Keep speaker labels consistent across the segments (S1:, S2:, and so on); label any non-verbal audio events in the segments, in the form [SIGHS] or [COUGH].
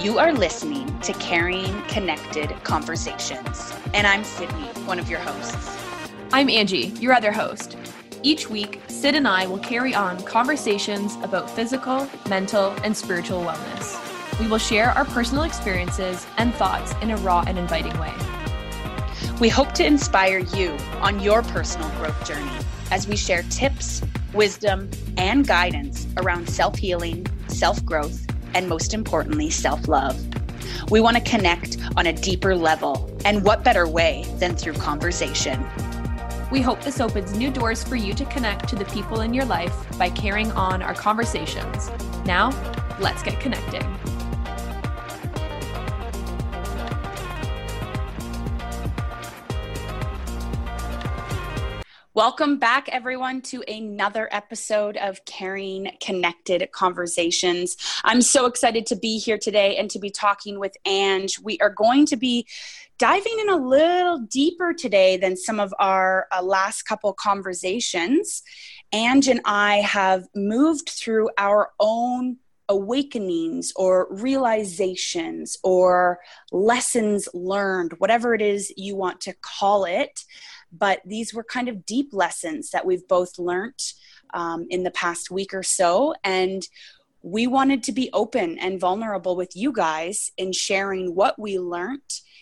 S1: You are listening to Carrying Connected Conversations, and I'm Sydney, one of your hosts.
S2: I'm Angie, your other host. Each week, Syd and I will carry on conversations about physical, mental, and spiritual wellness. We will share our personal experiences and thoughts in a raw and inviting way.
S1: We hope to inspire you on your personal growth journey as we share tips, wisdom, and guidance around self healing, self growth, and most importantly, self love. We want to connect on a deeper level, and what better way than through conversation?
S2: We hope this opens new doors for you to connect to the people in your life by carrying on our conversations. Now, let's get connecting.
S1: Welcome back, everyone, to another episode of Carrying Connected Conversations. I'm so excited to be here today and to be talking with Ange. We are going to be diving in a little deeper today than some of our uh, last couple conversations. Ange and I have moved through our own awakenings or realizations or lessons learned, whatever it is you want to call it but these were kind of deep lessons that we've both learned um, in the past week or so. And we wanted to be open and vulnerable with you guys in sharing what we learned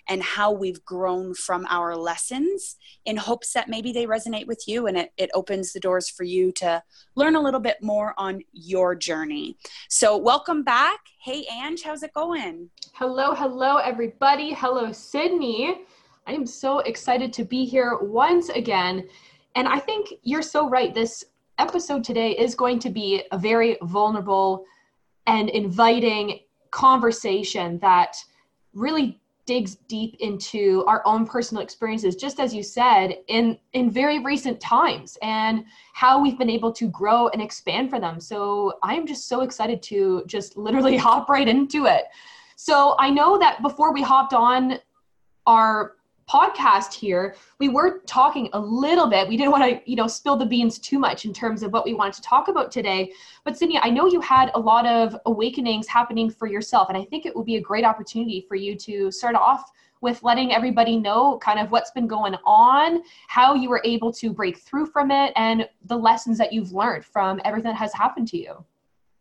S1: and how we've grown from our lessons in hopes that maybe they resonate with you and it, it opens the doors for you to learn a little bit more on your journey. So, welcome back. Hey, Ange, how's it going?
S2: Hello, hello, everybody. Hello, Sydney. I am so excited to be here once again. And I think you're so right. This episode today is going to be a very vulnerable and inviting conversation that really digs deep into our own personal experiences just as you said in in very recent times and how we've been able to grow and expand for them so i'm just so excited to just literally [LAUGHS] hop right into it so i know that before we hopped on our podcast here, we were talking a little bit. We didn't want to, you know, spill the beans too much in terms of what we wanted to talk about today. But Sydney, I know you had a lot of awakenings happening for yourself, and I think it would be a great opportunity for you to start off with letting everybody know kind of what's been going on, how you were able to break through from it, and the lessons that you've learned from everything that has happened to you.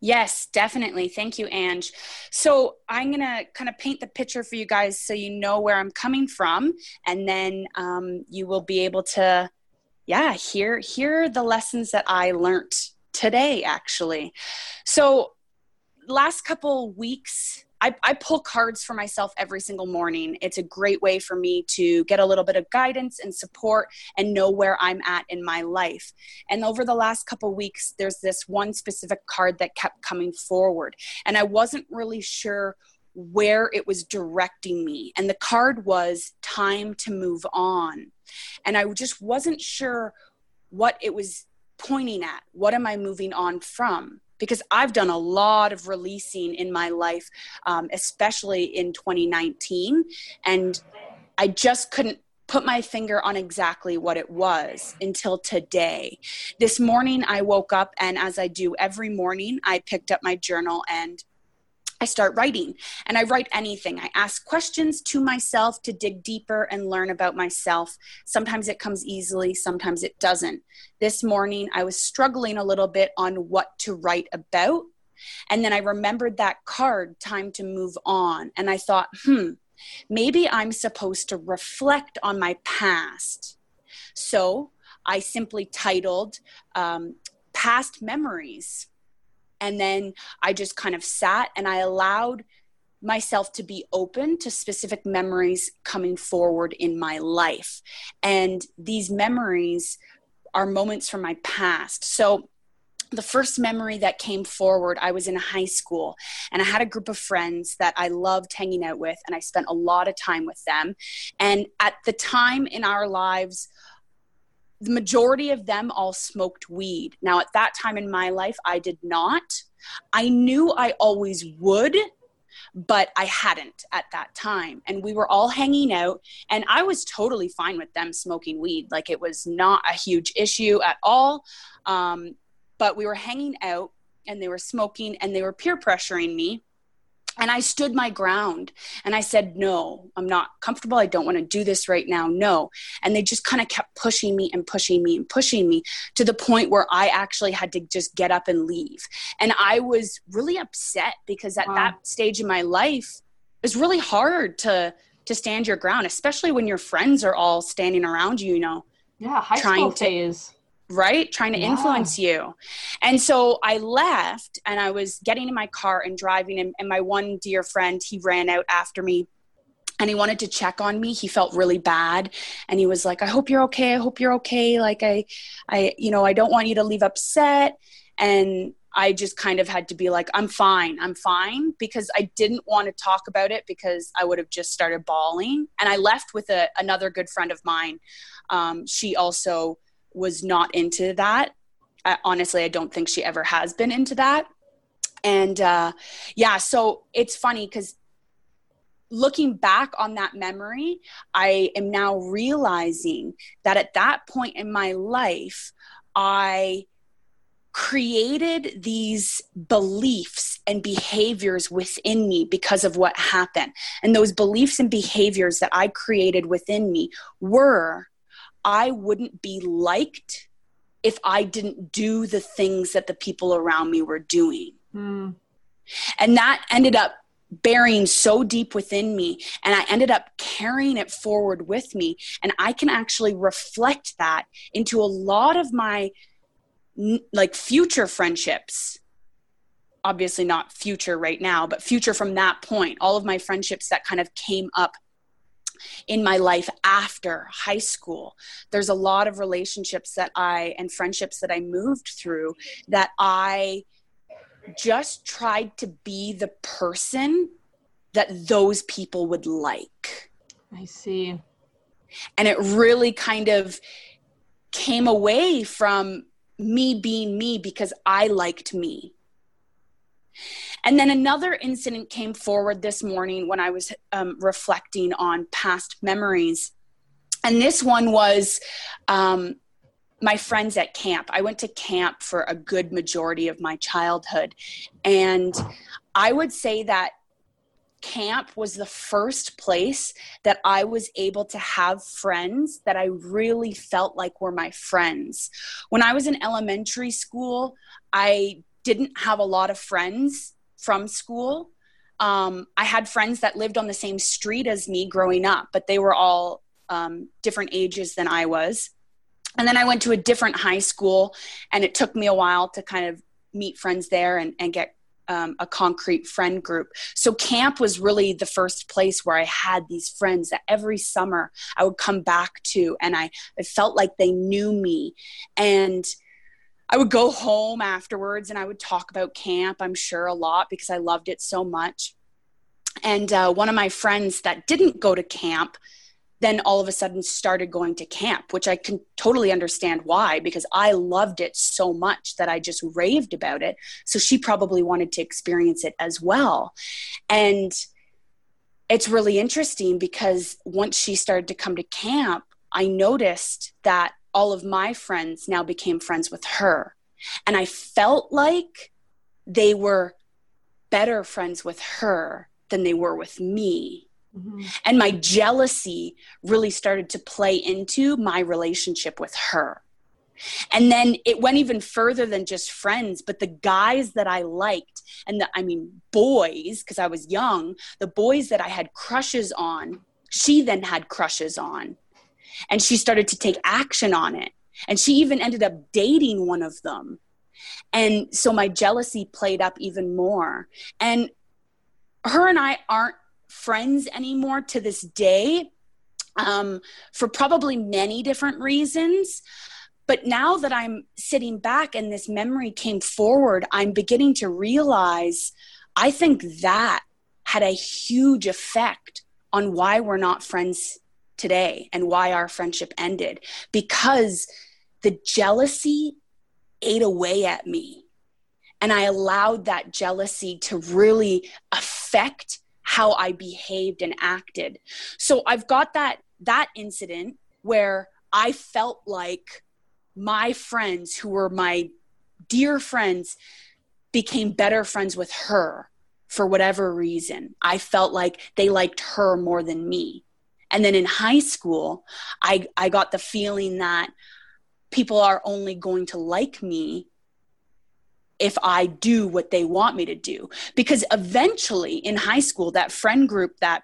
S1: Yes, definitely. Thank you, Ange. So I'm going to kind of paint the picture for you guys so you know where I'm coming from, and then um, you will be able to, yeah, hear hear the lessons that I learned today. Actually, so last couple weeks I, I, pull cards for myself every single morning. It's a great way for me to get a little bit of guidance and support and know where I'm at in my life. And over the last couple weeks, there's this one specific card that kept coming forward. And I wasn't really sure where it was directing me. And the card was time to move on. And I just wasn't sure what it was pointing at. What am I moving on from? Because I've done a lot of releasing in my life, um, especially in 2019. And I just couldn't put my finger on exactly what it was until today. This morning, I woke up, and as I do every morning, I picked up my journal and I start writing and I write anything. I ask questions to myself to dig deeper and learn about myself. Sometimes it comes easily, sometimes it doesn't. This morning, I was struggling a little bit on what to write about. And then I remembered that card, Time to Move On. And I thought, hmm, maybe I'm supposed to reflect on my past. So I simply titled um, Past Memories and then I just kind of sat and I allowed myself to be open to specific memories coming forward in my life. And these memories are moments from my past. So the first memory that came forward, I was in high school and I had a group of friends that I loved hanging out with, and I spent a lot of time with them. And at the time in our lives, the majority of them all smoked weed. Now, at that time in my life, I did not. I knew I always would, but I hadn't at that time. And we were all hanging out, and I was totally fine with them smoking weed. Like it was not a huge issue at all. Um, but we were hanging out, and they were smoking, and they were peer pressuring me and I stood my ground and I said, No, I'm not comfortable. I don't want to do this right now. No. And they just kind of kept pushing me and pushing me and pushing me to the point where I actually had to just get up and leave. And I was really upset because at wow. that stage in my life, it was really hard to to stand your ground, especially when your friends are all standing around you, you know.
S2: Yeah, high trying school to, phase
S1: right? Trying to yeah. influence you. And so i left and i was getting in my car and driving and, and my one dear friend he ran out after me and he wanted to check on me. He felt really bad and he was like i hope you're okay. I hope you're okay. Like i i you know i don't want you to leave upset. And i just kind of had to be like i'm fine. I'm fine. Because i didn't want to talk about it because i would have just started bawling. And i left with a, another good friend of mine. Um, she also was not into that. I, honestly, I don't think she ever has been into that. And uh, yeah, so it's funny because looking back on that memory, I am now realizing that at that point in my life, I created these beliefs and behaviors within me because of what happened. And those beliefs and behaviors that I created within me were I wouldn't be liked if I didn't do the things that the people around me were doing. Mm. And that ended up burying so deep within me and I ended up carrying it forward with me and I can actually reflect that into a lot of my like future friendships obviously not future right now but future from that point all of my friendships that kind of came up in my life after high school. There's a lot of relationships that I and friendships that I moved through that I just tried to be the person that those people would like.
S2: I see.
S1: And it really kind of came away from me being me because I liked me. And then another incident came forward this morning when I was um, reflecting on past memories. And this one was um, my friends at camp. I went to camp for a good majority of my childhood. And I would say that camp was the first place that I was able to have friends that I really felt like were my friends. When I was in elementary school, I didn't have a lot of friends from school. Um, I had friends that lived on the same street as me growing up, but they were all um, different ages than I was. And then I went to a different high school, and it took me a while to kind of meet friends there and, and get um, a concrete friend group. So camp was really the first place where I had these friends that every summer I would come back to, and I, I felt like they knew me. And I would go home afterwards and I would talk about camp, I'm sure, a lot because I loved it so much. And uh, one of my friends that didn't go to camp then all of a sudden started going to camp, which I can totally understand why, because I loved it so much that I just raved about it. So she probably wanted to experience it as well. And it's really interesting because once she started to come to camp, I noticed that all of my friends now became friends with her. And I felt like they were better friends with her than they were with me. Mm-hmm. And my jealousy really started to play into my relationship with her. And then it went even further than just friends, but the guys that I liked, and the, I mean, boys, because I was young, the boys that I had crushes on, she then had crushes on and she started to take action on it. And she even ended up dating one of them. And so my jealousy played up even more. And her and i aren't friends anymore to this day um, for probably many different reasons. But now that i'm sitting back and this memory came forward i'm beginning to realize i think that had a huge effect on why we're not friends today and why our friendship ended because the jealousy ate away at me. And I allowed that jealousy to really affect how I behaved and acted. So I've got that that incident where I felt like my friends who were my dear friends became better friends with her for whatever reason. I felt like they liked her more than me. And then in high school, I, I got the feeling that people are only going to like me if I do what they want me to do. Because eventually in high school, that friend group that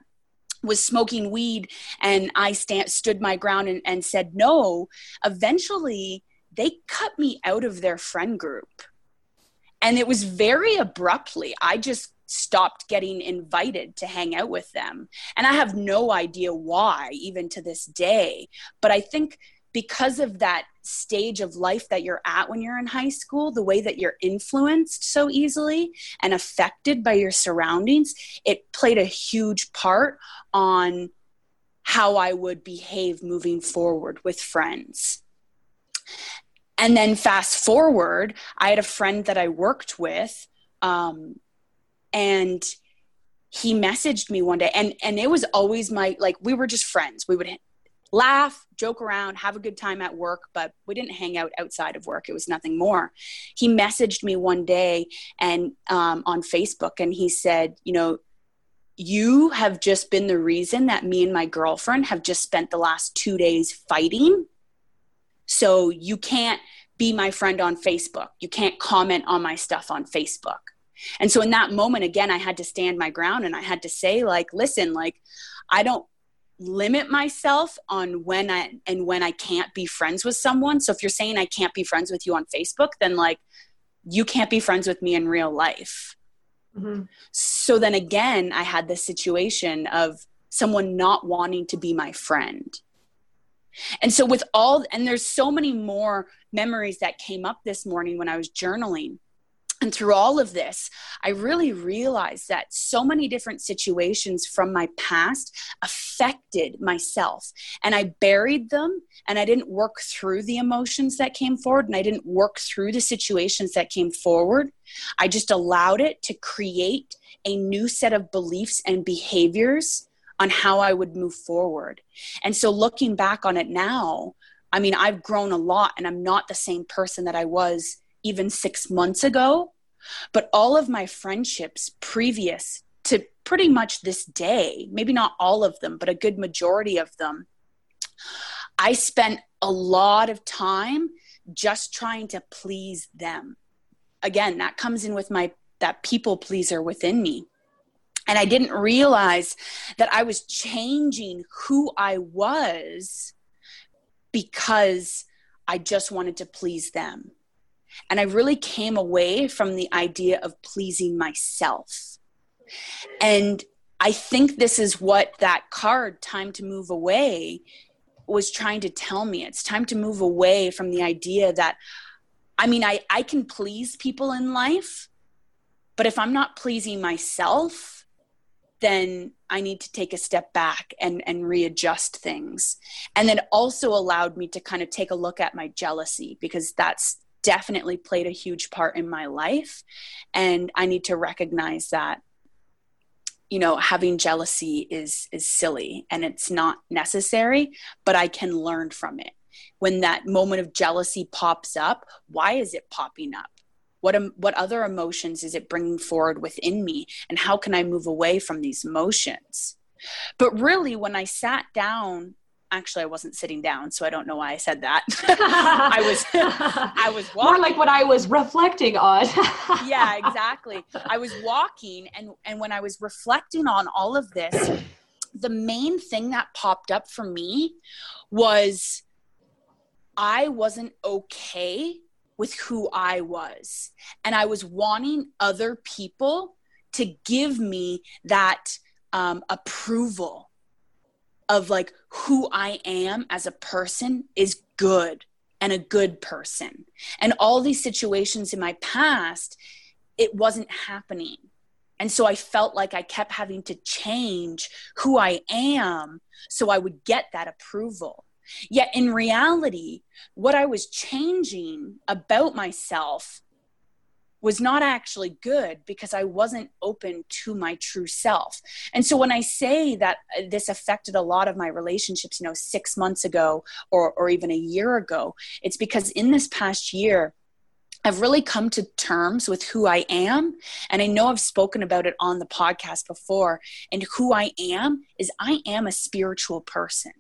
S1: was smoking weed and I stand, stood my ground and, and said no, eventually they cut me out of their friend group. And it was very abruptly. I just stopped getting invited to hang out with them. And I have no idea why, even to this day. But I think because of that stage of life that you're at when you're in high school, the way that you're influenced so easily and affected by your surroundings, it played a huge part on how I would behave moving forward with friends. And then fast forward, I had a friend that I worked with, um, and he messaged me one day, and and it was always my like we were just friends. We would laugh, joke around, have a good time at work, but we didn't hang out outside of work. It was nothing more. He messaged me one day and um, on Facebook, and he said, you know, you have just been the reason that me and my girlfriend have just spent the last two days fighting. So you can't be my friend on Facebook. You can't comment on my stuff on Facebook. And so in that moment, again, I had to stand my ground and I had to say, like, listen, like, I don't limit myself on when I and when I can't be friends with someone. So if you're saying I can't be friends with you on Facebook, then like you can't be friends with me in real life. Mm-hmm. So then again, I had this situation of someone not wanting to be my friend. And so with all and there's so many more memories that came up this morning when I was journaling and through all of this, I really realized that so many different situations from my past affected myself. And I buried them and I didn't work through the emotions that came forward and I didn't work through the situations that came forward. I just allowed it to create a new set of beliefs and behaviors on how I would move forward. And so looking back on it now, I mean, I've grown a lot and I'm not the same person that I was even six months ago. But all of my friendships previous to pretty much this day, maybe not all of them, but a good majority of them, I spent a lot of time just trying to please them. Again, that comes in with my that people pleaser within me. And I didn't realize that I was changing who I was because I just wanted to please them. And I really came away from the idea of pleasing myself. And I think this is what that card, Time to Move Away, was trying to tell me. It's time to move away from the idea that, I mean, I, I can please people in life, but if I'm not pleasing myself, then I need to take a step back and, and readjust things. And then also allowed me to kind of take a look at my jealousy because that's definitely played a huge part in my life. And I need to recognize that you know having jealousy is is silly and it's not necessary but i can learn from it. When that moment of jealousy pops up why is it popping up? What what other emotions is it bringing forward within me? And how can i move away from these emotions? But really when i sat down actually I wasn't sitting down, so I don't know why I said that. [LAUGHS] [LAUGHS] I was I was
S2: walking. More like what I was reflecting on. [LAUGHS]
S1: yeah, exactly. I was walking and and when I was reflecting on all of this, the main thing that popped up for me was I wasn't okay with who I was. And I was wanting other people to give me that um, approval of like who I am as a person is good and a good person. And all these situations in my past, it wasn't happening. And so I felt like I kept having to change who I am so I would get that approval. Yet in reality, what I was changing about myself was not actually good because I wasn't open to my true self. And so when I say that uh, this affected a lot of my relationships, you know, six months ago or, or even a year ago, it's because in this past year, I've really come to terms with who I am. And I know I've spoken about it on the podcast before. And who I am is I am a spiritual person.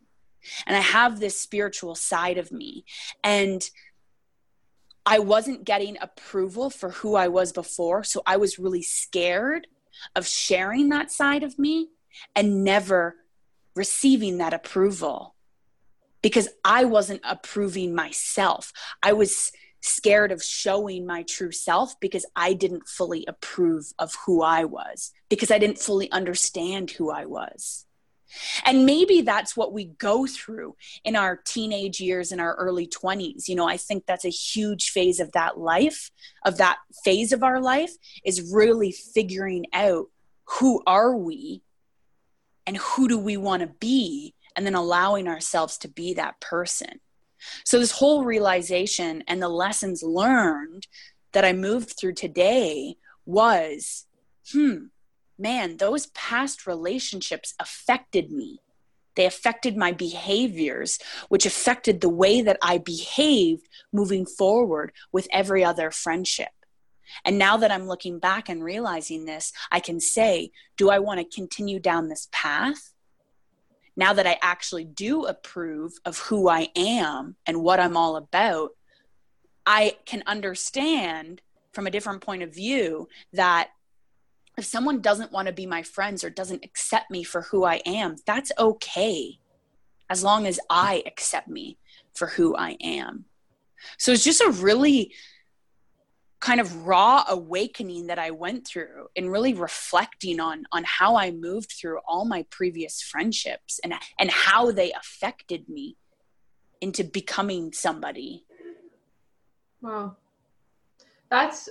S1: And I have this spiritual side of me. And I wasn't getting approval for who I was before. So I was really scared of sharing that side of me and never receiving that approval because I wasn't approving myself. I was scared of showing my true self because I didn't fully approve of who I was, because I didn't fully understand who I was. And maybe that's what we go through in our teenage years, in our early 20s. You know, I think that's a huge phase of that life, of that phase of our life, is really figuring out who are we and who do we want to be, and then allowing ourselves to be that person. So, this whole realization and the lessons learned that I moved through today was hmm, man, those past relationships affected me. They affected my behaviors, which affected the way that I behaved moving forward with every other friendship. And now that I'm looking back and realizing this, I can say, do I want to continue down this path? Now that I actually do approve of who I am and what I'm all about, I can understand from a different point of view that if someone doesn't want to be my friends or doesn't accept me for who I am, that's okay as long as I accept me for who I am. So it's just a really kind of raw awakening that I went through and really reflecting on on how I moved through all my previous friendships and and how they affected me into becoming somebody.
S2: Wow. That's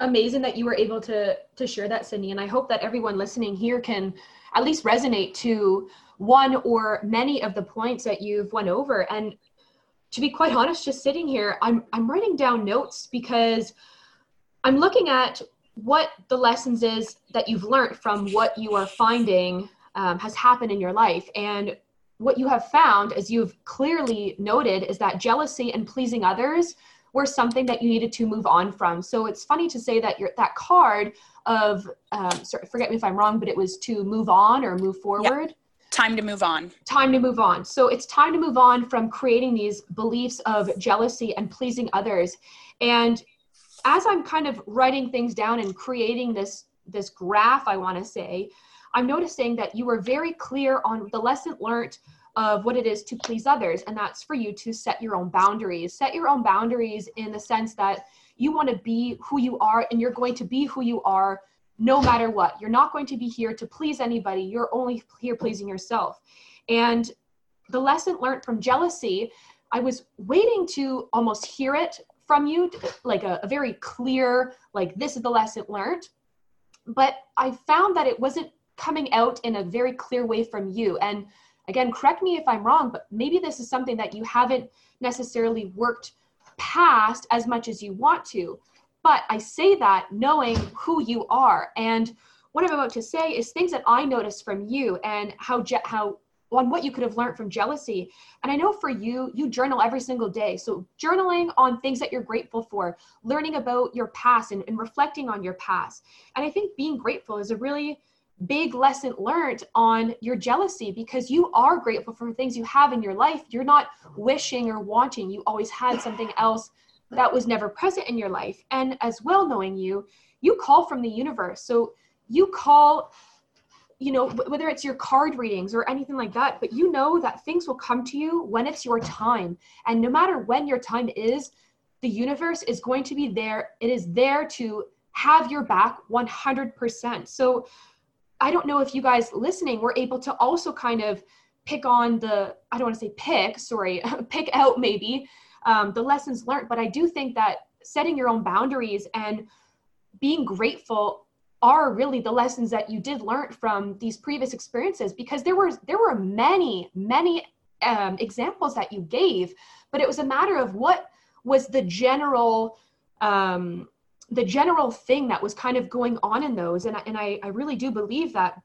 S2: amazing that you were able to to share that sydney and i hope that everyone listening here can at least resonate to one or many of the points that you've went over. And to be quite honest just sitting here i'm i'm writing down notes because i'm looking at what the lessons is that you've learned from what you are finding um, has happened in your life. And what you have found as you've clearly noted is that jealousy and pleasing others were something that you needed to move on from. So it's funny to say that your that card of um, sorry, forget me if I'm wrong, but it was to move on or move forward. Yep.
S1: Time to move on.
S2: Time to move on. So it's time to move on from creating these beliefs of jealousy and pleasing others. And as I'm kind of writing things down and creating this this graph, I want to say, I'm noticing that you were very clear on the lesson learned of what it is to please others. And that's for you to set your own boundaries. Set your own boundaries in the sense that you want to be who you are and you're going to be who you are no matter what. You're not going to be here to please anybody. You're only here pleasing yourself. And the lesson learned from jealousy, I was waiting to almost hear it from you, like a, a very clear, like, this is the lesson learned. But I found that it wasn't coming out in a very clear way from you. And again correct me if i'm wrong but maybe this is something that you haven't necessarily worked past as much as you want to but i say that knowing who you are and what i'm about to say is things that i noticed from you and how je- how on what you could have learned from jealousy. And I know for you, you journal every single day. So, journaling on things that you're grateful for, learning about your past and, and reflecting on your past. And I think being grateful is a really big lesson learned on your jealousy because you are grateful for things you have in your life. You're not wishing or wanting. You always had something else that was never present in your life. And as well knowing you, you call from the universe. So you call you know whether it's your card readings or anything like that but you know that things will come to you when it's your time and no matter when your time is the universe is going to be there it is there to have your back 100% so I don't know if you guys listening were able to also kind of pick on the, I don't want to say pick, sorry, [LAUGHS] pick out maybe um, the lessons learned, but I do think that setting your own boundaries and being grateful are really the lessons that you did learn from these previous experiences because there were there were many many um, examples that you gave but it was a matter of what was the general um, the general thing that was kind of going on in those. And, and I, I really do believe that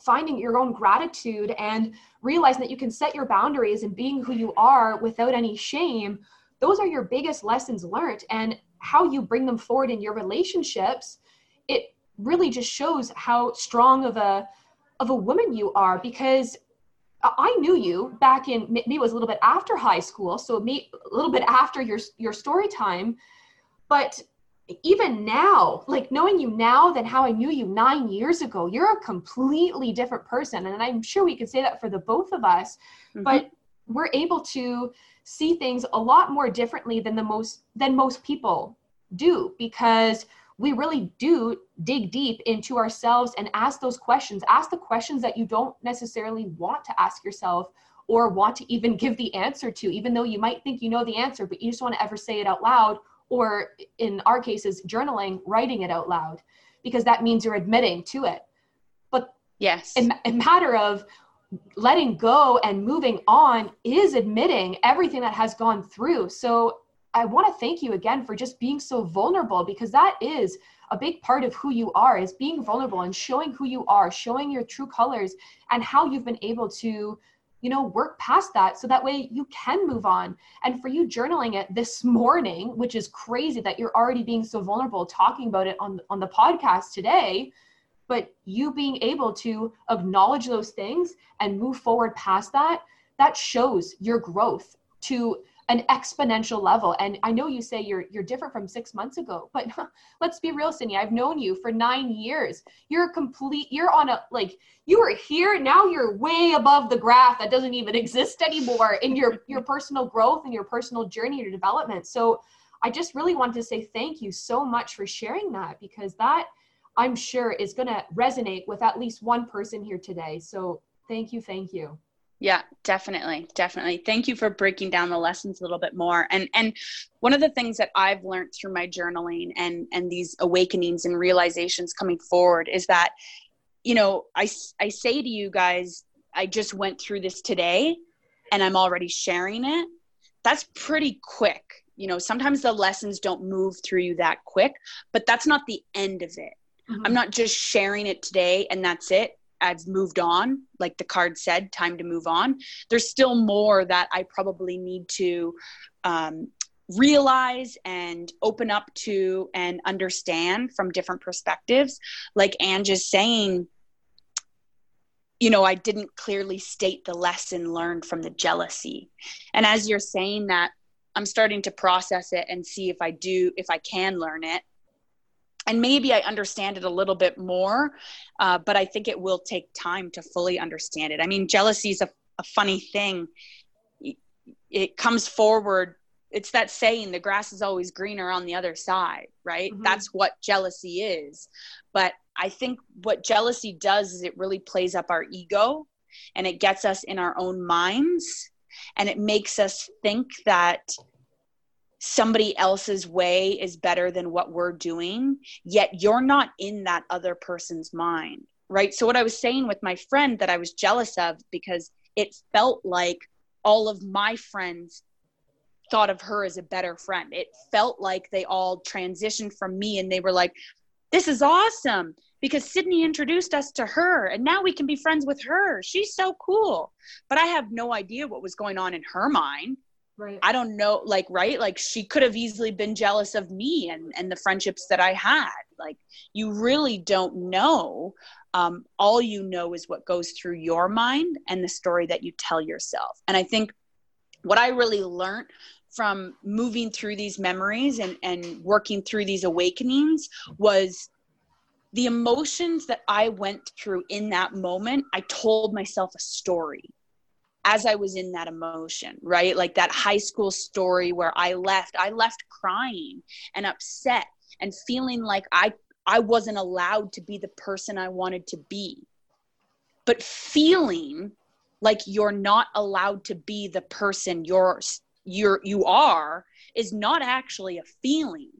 S2: finding your own gratitude and realizing that you can set your boundaries and being who you are without any shame those are your biggest lessons learned. And how you bring them forward in your relationships it really just shows how strong of a of a woman you are. Because I knew you back in maybe it was a little bit after high school, so me a little bit after your your story time, but even now, like knowing you now than how I knew you nine years ago, you're a completely different person, and I'm sure we could say that for the both of us. Mm-hmm. But we're able to see things a lot more differently than the most than most people do because we really do dig deep into ourselves and ask those questions. Ask the questions that you don't necessarily want to ask yourself or want to even give the answer to, even though you might think you know the answer, but you just want to ever say it out loud. Or in our cases, journaling, writing it out loud, because that means you're admitting to it. But
S1: yes,
S2: a matter of letting go and moving on is admitting everything that has gone through. So I want to thank you again for just being so vulnerable because that is a big part of who you are is being vulnerable and showing who you are, showing your true colors and how you've been able to you know work past that so that way you can move on. And for you journaling it this [LAUGHS] morning which is crazy that you're already being so vulnerable talking about it on on the podcast today but you being able to acknowledge those things and move forward past that that shows your growth to an exponential level. And I know you say you're you're different from six months ago, but [LAUGHS] let's be real, Cindy. I've known you for nine years. You're a complete. You're on a like you were here. Now you're way above the graph that doesn't even [LAUGHS] exist anymore in your your personal growth and your personal journey, your development. So I just really wanted to say thank you so much for sharing that because that I'm sure is going to resonate with at least one person here today. So thank you, thank you.
S1: Yeah, definitely. Definitely. Thank you for breaking down the lessons a little bit more. And and one of the things that I've learned through my journaling and and these awakenings and realizations coming forward is that you know, I I say to you guys, I just went through this today and I'm already sharing it. That's pretty quick. You know, sometimes the lessons don't move through you that quick, but that's not the end of it. Mm-hmm. I'm not just sharing it today and that's it. I've moved on, like the card said, time to move on. There's still more that I probably need to um, realize and open up to and understand from different perspectives. Like Ange is saying, you know, I didn't clearly state the lesson learned from the jealousy. And as you're saying that, I'm starting to process it and see if I do, if I can learn it and maybe I understand it a little bit more, uh, but I think it will take time to fully understand it. I mean, jealousy is a, a funny thing. It comes forward. It's that saying, the grass is always greener on the other side, right? Mm-hmm. That's what jealousy is. But I think what jealousy does is it really plays up our ego and it gets us in our own minds and it makes us think that somebody else's way is better than what we're doing, yet you're not in that other person's mind, right? So, what I was saying with my friend that I was jealous of because it felt like all of my friends thought of her as a better friend. It felt like they all transitioned from me and they were like, this is awesome because Sydney introduced us to her and now we can be friends with her. She's so cool. But I have no idea what was going on in her mind
S2: right.
S1: I don't know like right? Like she could have easily been jealous of me and and the friendships that i had. Like you really don't know. Um, all you know is what goes through your mind and the story that you tell yourself. And i think what i really learned from moving through these memories and and working through these awakenings was the emotions that i went through in that moment i told myself a story as I was in that emotion, right? Like that high school story where I left, I left crying and upset and feeling like I I wasn't allowed to be the person I wanted to be. But feeling like you're not allowed to be the person you're you're you are is not actually a feeling.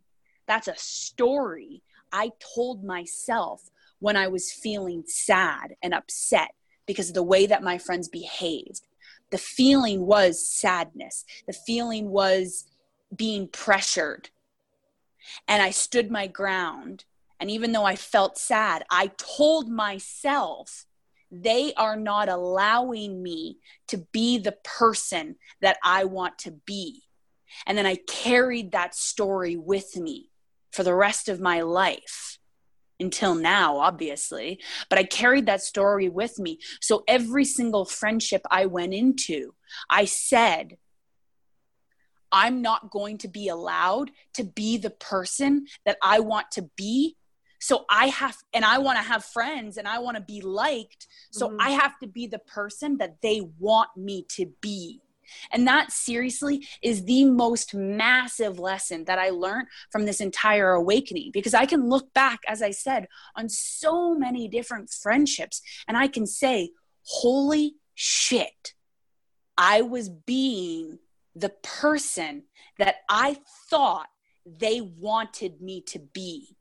S1: That's a story I told myself when I was feeling sad and upset because of the way that my friends behaved the feeling was sadness. The feeling was being pressured. And i stood my ground. And even though i felt sad i told myself they are not allowing me to be the person that i want to be. And then I carried that story with me for the rest of my life until now, obviously. But I carried that story with me. So every single friendship I went into, I said, I'm not going to be allowed to be the person that I want to be. So I have, and I want to have friends and I want to be liked. So mm-hmm. I have to be the person that they want me to be. And that seriously is the most massive lesson that I learned from this entire awakening because I can look back, as I said, on so many different friendships and I can say, holy shit, I was being the person that I thought they wanted me to be.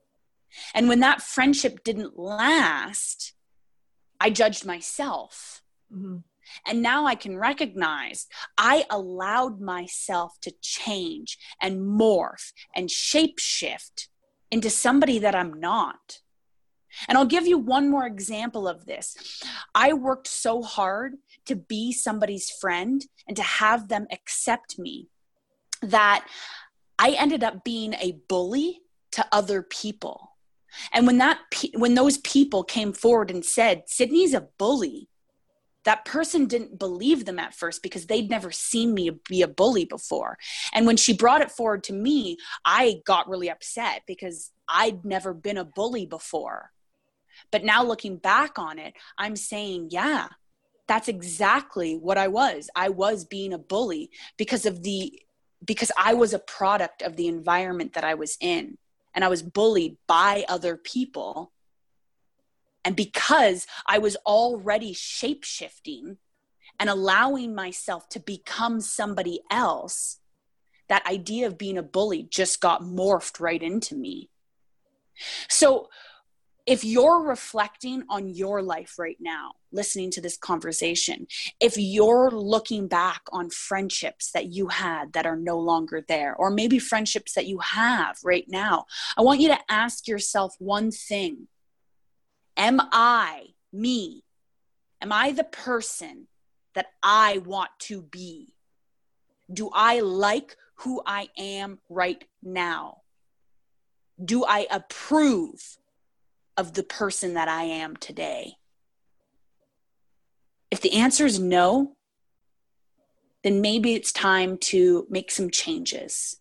S1: And when that friendship didn't last, I judged myself. Mm-hmm. And now I can recognize I allowed myself to change and morph and shapeshift into somebody that I'm not. And I'll give you one more example of this. I worked so hard to be somebody's friend and to have them accept me that I ended up being a bully to other people. And when that when those people came forward and said, "Sydney's a bully," that person didn't believe them at first because they'd never seen me be a bully before. And when she brought it forward to me, I got really upset because I'd never been a bully before. But now looking back on it, I'm saying, yeah, that's exactly what I was. I was being a bully because of the because I was a product of the environment that I was in and I was bullied by other people and because I was already shape shifting and allowing myself to become somebody else, that idea of being a bully just got morphed right into me. So, if you're reflecting on your life right now, listening to this conversation, if you're looking back on friendships that you had that are no longer there, or maybe friendships that you have right now, I want you to ask yourself one thing Am I me? Am I the person that I want to be? Do I like who I am right now? Do I approve of the person that I am today? If the answer is no, then maybe it's time to make some changes.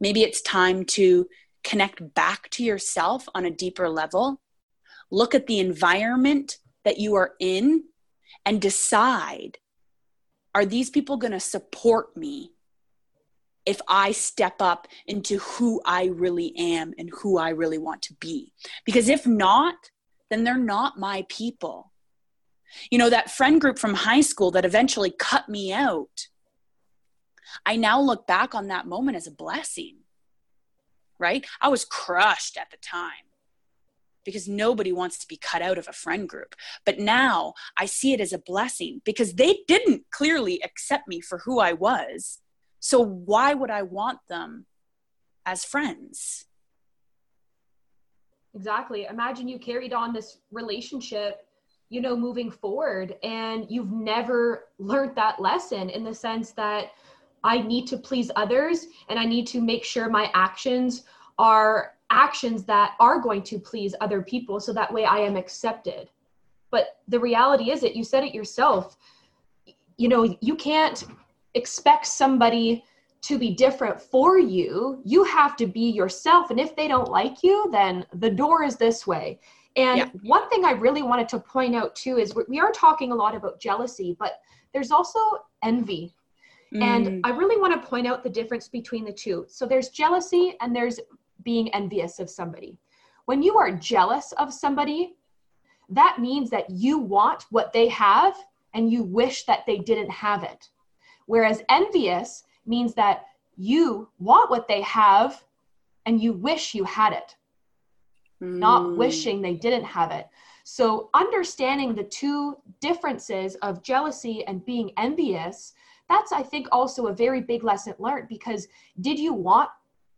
S1: Maybe it's time to connect back to yourself on a deeper level look at the environment that you are in and decide are these people going to support me if I step up into who I really am and who I really want to be? Because if not, then they're not my people. You know, that friend group from high school that eventually cut me out, I now look back on that moment as a blessing, right? I was crushed at the time because nobody wants to be cut out of a friend group. But now I see it as a blessing because they didn't clearly accept me for who I was. So why would I want them as friends?
S2: Exactly. Imagine you carried on this relationship, you know, moving forward, and you've never learned that lesson in the sense that I need to please others and I need to make sure my actions are actions that are going to please other people so that way I am accepted. But the reality is it, you said it yourself. You know, you can't expect somebody to be different for you. You have to be yourself. And if they don't like you, then the door is this way. And yeah. one thing I really wanted to point out too is we are talking a lot about jealousy, but there's also envy. Mm. And I really want to point out the difference between the two. So there's jealousy and there's being envious of somebody. When you are jealous of somebody, that means that you want what they have and you wish that they didn't have it. Whereas envious means that you want what they have and you wish you had it, mm. not wishing they didn't have it. So, understanding the two differences of jealousy and being envious, that's, I think, also a very big lesson learned because did you want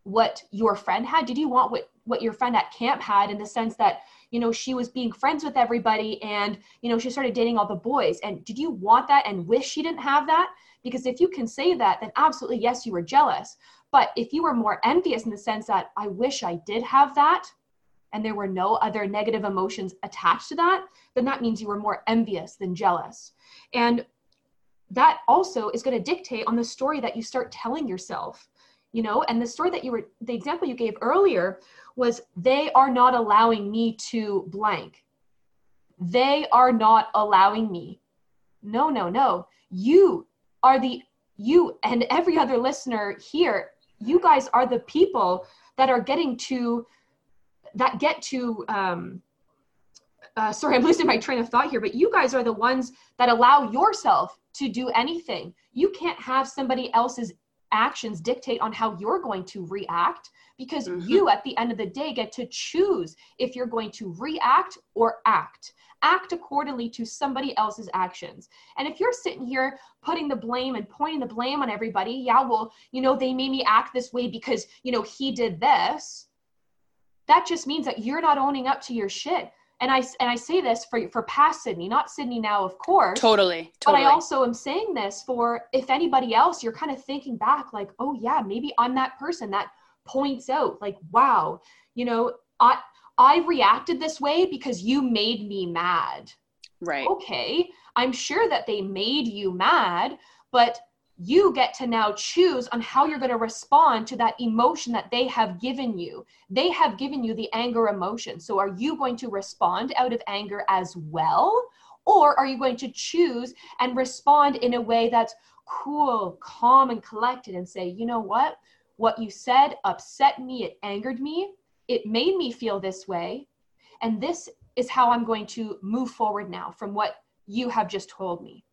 S2: what your friend had? Did you want what what your friend at camp had in the sense that you know she was being friends with everybody and you know she started dating all the boys? And did you want that and wish she didn't have that? Because if you can say that then absolutely yes you were jealous. But if you were more envious in the sense that i wish i did have that and there were no other negative emotions attached to that then that means you were more envious than jealous. And that also is going to dictate on the story that you start telling yourself you know? And the story that you were the example you gave earlier was they are not allowing me to blank. They are not allowing me. No no no. You are the you and every other listener here you guys are the people that are getting to that get to um uh, sorry i'm losing my train of thought here but you guys are the ones that allow yourself to do anything. You can't have somebody else's actions dictate on how you're going to react because mm-hmm. you at the end of the day get to choose if you're going to react or act. Act accordingly to somebody else's actions. And if you're sitting here putting the blame and pointing the blame on everybody yeah well you know they made me act this way because you know he did this. That just means that you're not owning up to your shit and I and I say this for for past Sydney, not Sydney now, of course.
S1: Totally,
S2: totally. But I also am saying this for if anybody else, you're kind of thinking back, like, oh yeah, maybe I'm that person that points out, like, wow, you know, I I reacted this way because you made me mad.
S1: Right.
S2: Okay, I'm sure that they made you mad, but you get to now choose on how you're going to respond to that emotion that they have given you. They have given you the anger emotion. So are you going to respond out of anger as well? Or are you going to choose and respond in a way that's cool, calm, and collected and say, you know what? What you said upset me, it angered me, it made me feel this way. And this is how I'm going to move forward now from what you have just told me.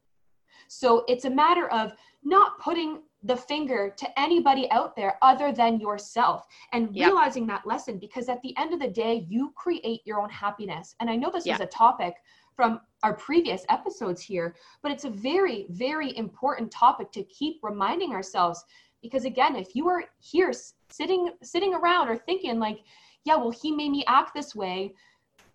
S2: So it's a matter of not putting the finger to anybody out there other than yourself and yep. realizing that lesson because at the end of the day you create your own happiness and i know this yep. was a topic from our previous episodes here but it's a very very important topic to keep reminding ourselves because again if you are here sitting sitting around or thinking like yeah well he made me act this way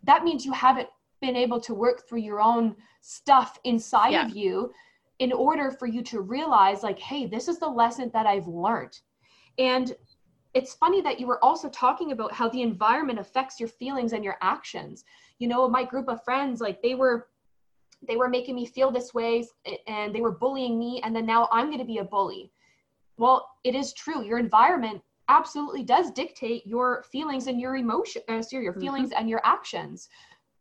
S2: that means you haven't been able to work through your own stuff inside yeah. of you in order for you to realize like hey this is the lesson that i've learned and it's funny that you were also talking about how the environment affects your feelings and your actions you know my group of friends like they were they were making me feel this way and they were bullying me and then now i'm going to be a bully well it is true your environment absolutely does dictate your feelings and your emotion uh, your mm-hmm. feelings mm-hmm. and your actions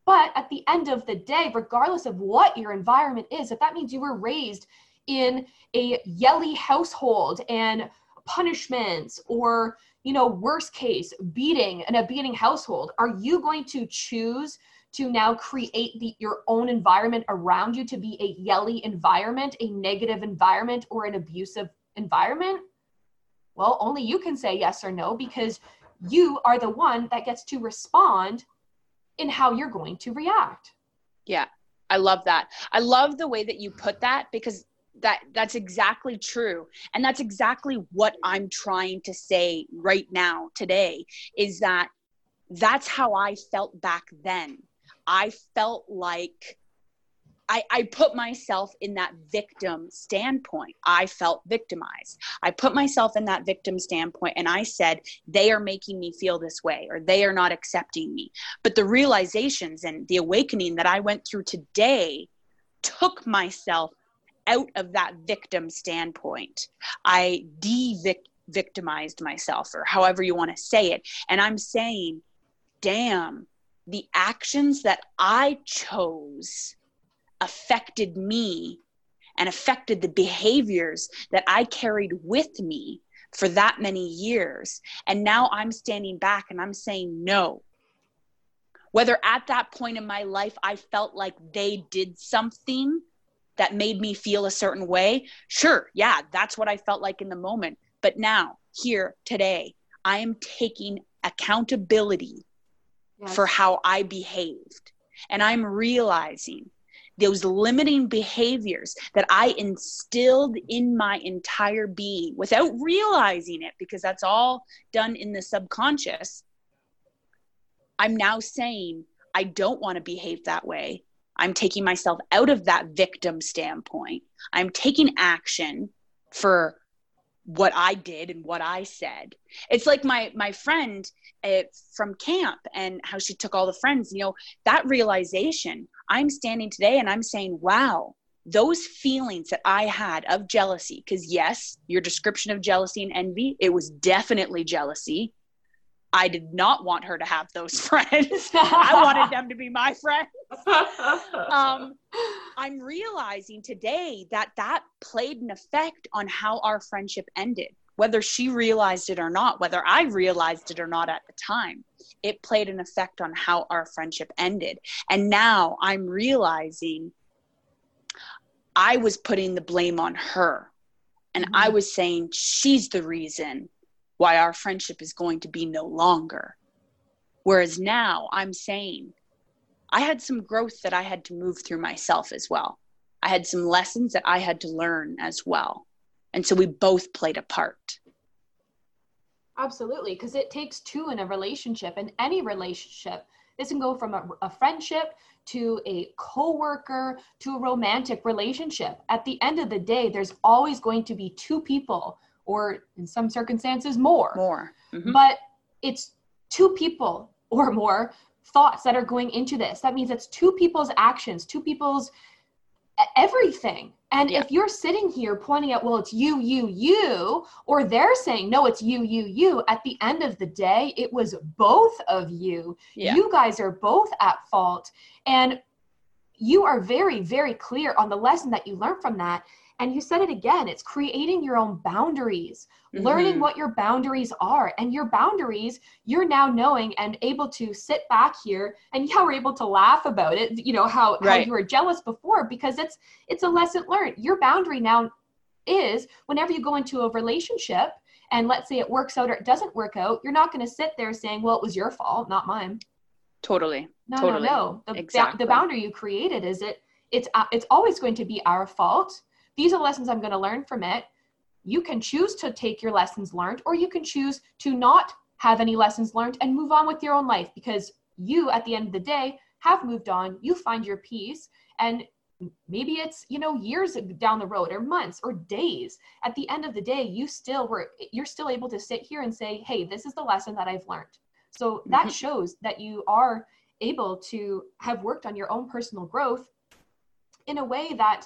S2: but at the end of the day, regardless of what your environment is, if that means you were raised in a yelly household and punishments or you know worst case beating in a beating household are you going to choose to now create the, your own environment around you to be a yelly environment a negative environment or an abusive environment? Well only you can say yes or no because you are the one that gets to respond in how you're going to react.
S1: Yeah. I love that. I love the way that you put that because that that's exactly true. And that's exactly what I'm trying to say right now today is that that's how I felt back then. I felt like I, I put myself in that victim standpoint. I felt victimized. I put myself in that victim standpoint and I said, they are making me feel this way or they are not accepting me. But the realizations and the awakening that I went through today took myself out of that victim standpoint. I de victimized myself, or however you want to say it. And I'm saying, damn, the actions that I chose affected me and affected the behaviors that I carried with me for that many years. And now I'm standing back and I'm saying no. Whether at that point in my life I felt like they did something that made me feel a certain way, sure, yeah, that's what I felt like in the moment. But now, here, today, I am taking accountability yes. for how I behaved. And I'm realizing those limiting behaviors that I instilled in my entire being without realizing it, because that's all done in the subconscious, I'm now saying, I don't want to behave that way. I'm taking myself out of that victim standpoint. I'm taking action for what I did and what I said. It's like my my friend uh, from camp and how she took all the friends. You know that realization. I'm standing today and I'm saying, "Wow, those feelings that I had of jealousy." Because yes, your description of jealousy and envy, it was definitely jealousy. I did not want her to have those [LAUGHS] friends. I wanted them to be my friends. [LAUGHS] um, I'm realizing today that that played an effect on how our friendship ended, whether she realized it or not, whether I realized it or not at the time. It played an effect on how our friendship ended. And now I'm realizing I was putting the blame on her. And mm-hmm. I was saying she's the reason why our friendship is going to be no longer. Whereas now I'm saying I had some growth that I had to move through myself as well. I had some lessons that I had to learn as well. And so we both played a part.
S2: Absolutely, because it takes two in a relationship, in any relationship. This can go from a, a friendship to a coworker to a romantic relationship. At the end of the day, there's always going to be two people or in some circumstances more.
S1: More.
S2: Mm-hmm. But it's two people or more thoughts that are going into this. That means it's two people's actions, two people's everything. And yeah. if you're sitting here pointing out, well, it's you, you, you, or they're saying, no, it's you, you, you, at the end of the day, it was both of you. Yeah. You guys are both at fault. And you are very, very clear on the lesson that you learned from that. And you said it again it's creating your own boundaries, mm-hmm. learning what your boundaries are. And your boundaries, you're now knowing and able to sit back here and yeah, we're able to laugh about it, you know, how, right. how you were jealous before because it's it's a lesson learned. Your boundary now is whenever you go into a relationship and let's say it works out or it doesn't work out, you're not going to sit there saying, well, it was your fault, not mine.
S1: Totally.
S2: No,
S1: totally.
S2: no, no. The, exactly. the boundary you created is it, it's, uh, it's always going to be our fault these are lessons I'm going to learn from it. You can choose to take your lessons learned, or you can choose to not have any lessons learned and move on with your own life because you, at the end of the day, have moved on. You find your peace, and maybe it's you know years down the road or months or days at the end of the day you still were you're still able to sit here and say hey this is the lesson that i've learned so that mm-hmm. shows that you are able to have worked on your own personal growth in a way that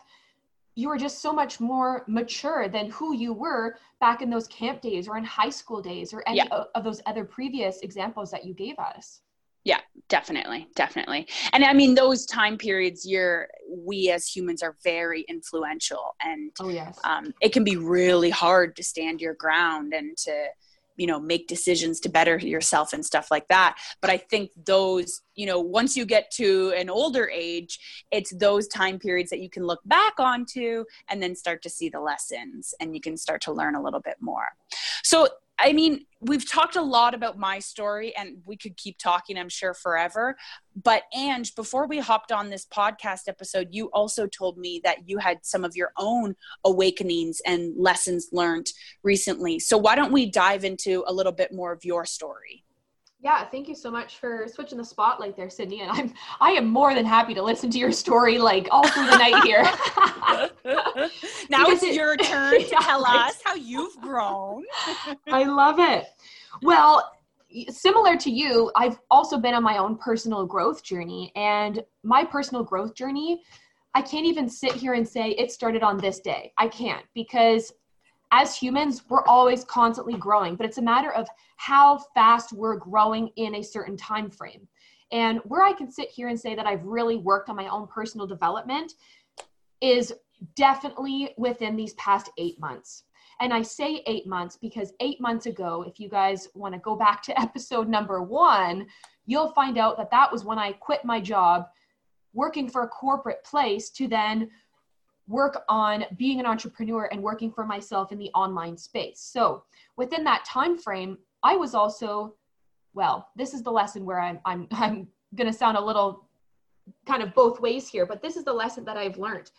S2: you are just so much more mature than who you were back in those camp days or in high school days or any yeah. of those other previous examples that you gave us.
S1: Yeah definitely definitely. And i mean those time periods you're we as humans are very influential and
S2: oh yes.
S1: um, it can be really hard to stand your ground and to you know make decisions to better yourself and stuff like that. But i think those you know once you get to an older age it's those time periods that you can look back onto and then start to see the lessons and you can start to learn a little bit more. So I mean, we've talked a lot about my story and we could keep talking, I'm sure, forever. But Ange, before we hopped on this podcast episode, you also told me that you had some of your own awakenings and lessons learned recently. So why don't we dive into a little bit more of your story?
S2: Yeah, thank you so much for switching the spotlight there, Sydney. And I'm I am more than happy to listen to your story like all through the night here. [LAUGHS]
S1: now it's it, your [LAUGHS] turn to tell us how you've grown.
S2: I love it. Well, similar to you, I've also been on my own personal growth journey. And my personal growth journey, I can't even sit here and say it started on this day. I can't because as humans, we're always constantly growing, but it's a matter of how fast we're growing in a certain time frame. And where I can sit here and say that I've really worked on my own personal development is definitely within these past eight months. And I say eight months because eight months ago, if you guys want to go back to [LAUGHS] episode number one, you'll find out that that was when I quit my job working for a corporate place to then work on being an entrepreneur and working for myself in the online space. So within that time frame, I was also, well, this is the lesson where I'm I'm [LAUGHS] I'm gonna sound a little kind of both ways here, but this is the lesson that I've learned.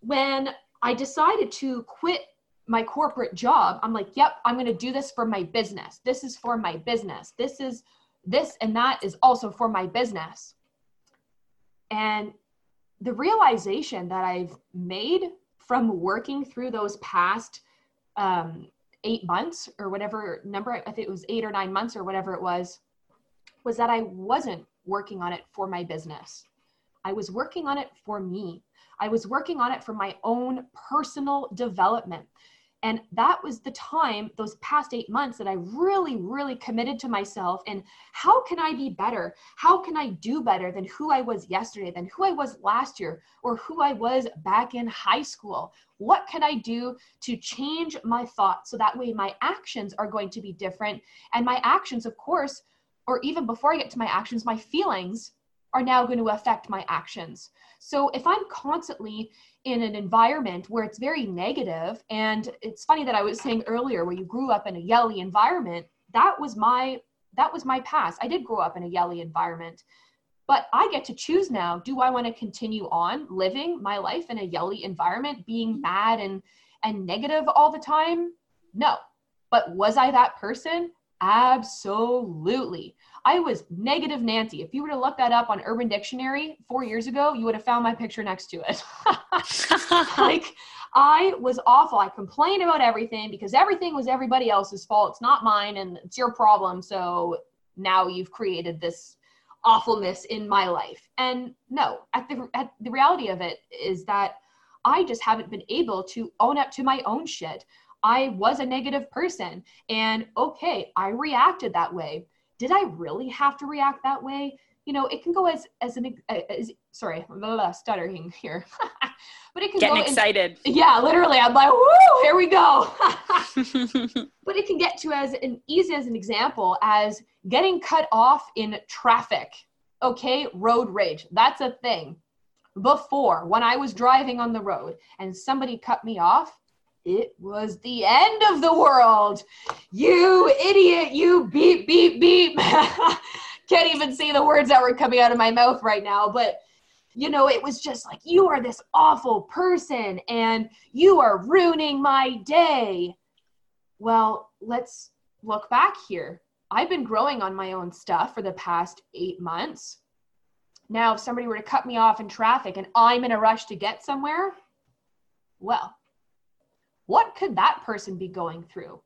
S2: When I decided to quit my corporate job, I'm like, yep, I'm going to do this for my business. This is for my business. This is this and that is also for my business. And the realization that I've made from working through those past um, eight months or whatever number, I think it was eight or nine months or whatever it was, was that I wasn't working on it for my business. I was working on it for me. I was working on it for my own personal development. And that was the time, those past eight months, that I really, really committed to myself. And how can I be better? How can I do better than who I was yesterday, than who I was last year, or who I was back in high school? What can I do to change my thoughts so that way my actions are going to be different? And my actions, of course, or even before I get to my actions, my feelings are now going to affect my actions. So if I'm constantly in an environment where it's very negative, and it's funny that I was saying earlier where you grew up in a yelly environment, that was my that was my past. I did grow up in a yelly environment. But I get to choose now. Do I want to continue on living my life in a yelly environment, being mad and and negative all the time? No. But was I that person? Absolutely. I was negative Nancy. If you were to look that up on Urban Dictionary four years ago, you would have found my picture next to it. [LAUGHS] [LAUGHS] like, I was awful. I complained about everything because everything was everybody else's fault. It's not mine and it's your problem. So now you've created this awfulness in my life. And no, at the, at the reality of it is that I just haven't been able to own up to my own shit. I was a negative person. And okay, I reacted that way. Did I really have to react that way? You know, it can go as as an uh, as, sorry, blah, blah, stuttering here, [LAUGHS]
S1: but it can getting go excited.
S2: Yeah, literally, I'm like, woo, here we go. [LAUGHS] [LAUGHS] but it can get to as an easy as an example as getting cut off in traffic. Okay, road rage. That's a thing. Before, when I was driving on the road and somebody cut me off, it was the end of the world. You idiot, you beep, beep, beep. [LAUGHS] Can't even see the words that were coming out of my mouth right now, but you know, it was just like, you are this awful person and you are ruining my day. Well, let's look back here. I've been growing on my own stuff for the past eight months. Now, if somebody were to cut me off in traffic and I'm in a rush to get somewhere, well, what could that person be going through?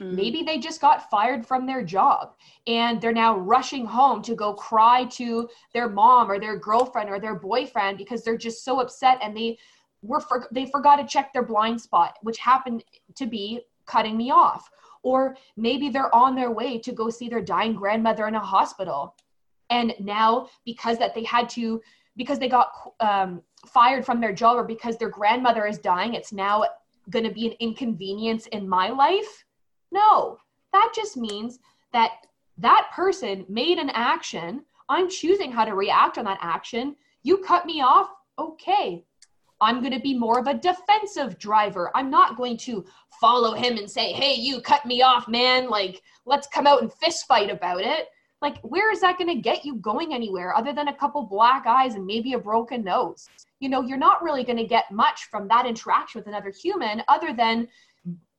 S2: Mm. Maybe they just got fired from their job and they're now rushing home to go cry to their mom or their girlfriend or their boyfriend because they're just so upset and they were for, they forgot to check their blind spot, which happened to be cutting me off. Or maybe they're on their way to go see their dying grandmother in a hospital. And now because that they had to because they got um, fired from their job or because their grandmother is dying, it's now going to be an inconvenience in my life. No, that just means that that person made an action. I'm choosing how to react on that action. You cut me off. Okay. I'm going to be more of a defensive driver. I'm not going to follow him and say, hey, you cut me off, man. Like, let's come out and fist fight about it. Like, where is that going to get you going anywhere other than a couple black eyes and maybe a broken nose? You know you're not really going to get much from that interaction with another human other than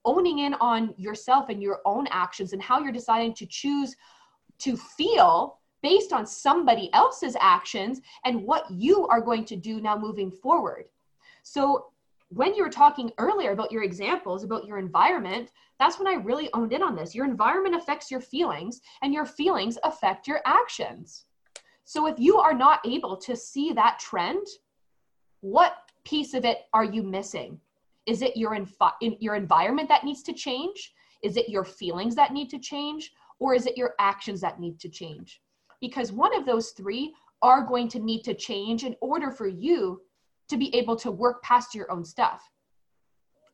S2: owning in on yourself and your own actions and how you're deciding to choose to feel based on somebody else's actions and what you are going to do now moving forward. So when you were talking earlier about your examples about your environment that's when i really owned in on this. Your environment affects your feelings and your feelings affect your actions. So if you are not able to see that trend what piece of it are you missing? Is it your, in, your environment that needs to change? Is it your feelings that need to change? Or is it your actions that need to change? Because one of those three are going to need to change in order for you to be able to work past your own stuff.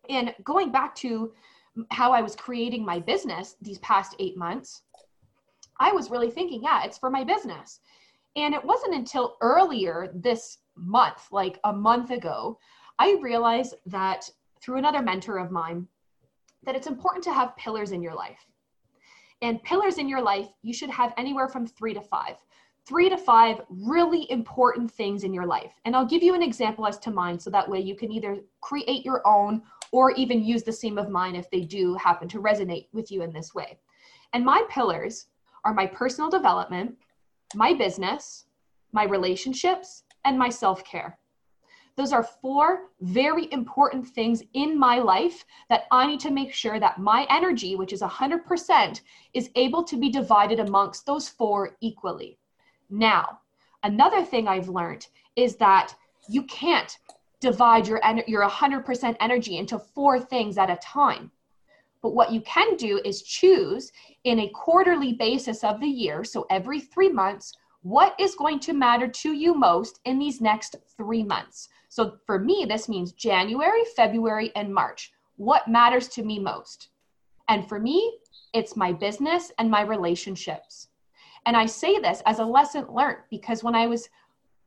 S2: And going back to how I was creating my business these past eight months, I was really thinking, yeah, it's for my business. And it wasn't until earlier this month, like a month ago, I realized that through another mentor of mine, that it's important to have pillars in your life. And pillars in your life, you should have anywhere from three to five. three to five really important things in your life. And I'll give you an example as to mine so that way you can either create your own or even use the same of mine if they do happen to resonate with you in this way. And my pillars are my personal development, my business, my relationships, and my self care. Those are four very important things in my life that I need to make sure that my energy, which is 100%, is able to be divided amongst those four equally. Now, another thing I've learned is that you can't divide your, your 100% energy into four things at a time. But what you can do is choose in a quarterly basis of the year, so every three months, what is going to matter to you most in these next three months. So for me, this means January, February, and March. What matters to me most? And for me, it's my business and my relationships. And I say this as a lesson learned because when I was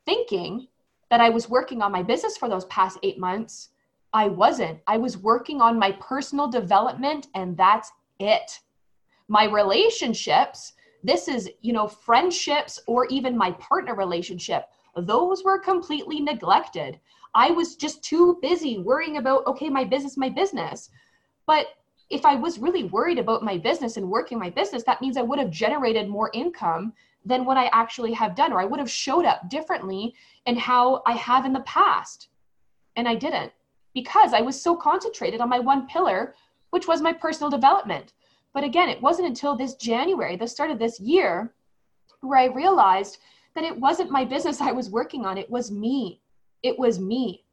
S2: thinking that I was working on my business for those past eight months, I wasn't. I was working on my personal development, and that's it. My relationships, this is, you know, friendships or even my partner relationship, those were completely neglected. I was just too busy worrying about, okay, my business, my business. But if I was really worried about my business and working my business, that means I would have generated more income than what I actually have done, or I would have showed up differently in how I have in the past. And I didn't because I was so concentrated on my one pillar, which was my personal development. But again, it wasn't until this January, the start of this year, where I realized that it wasn't my business I was working on, it was me. It was me.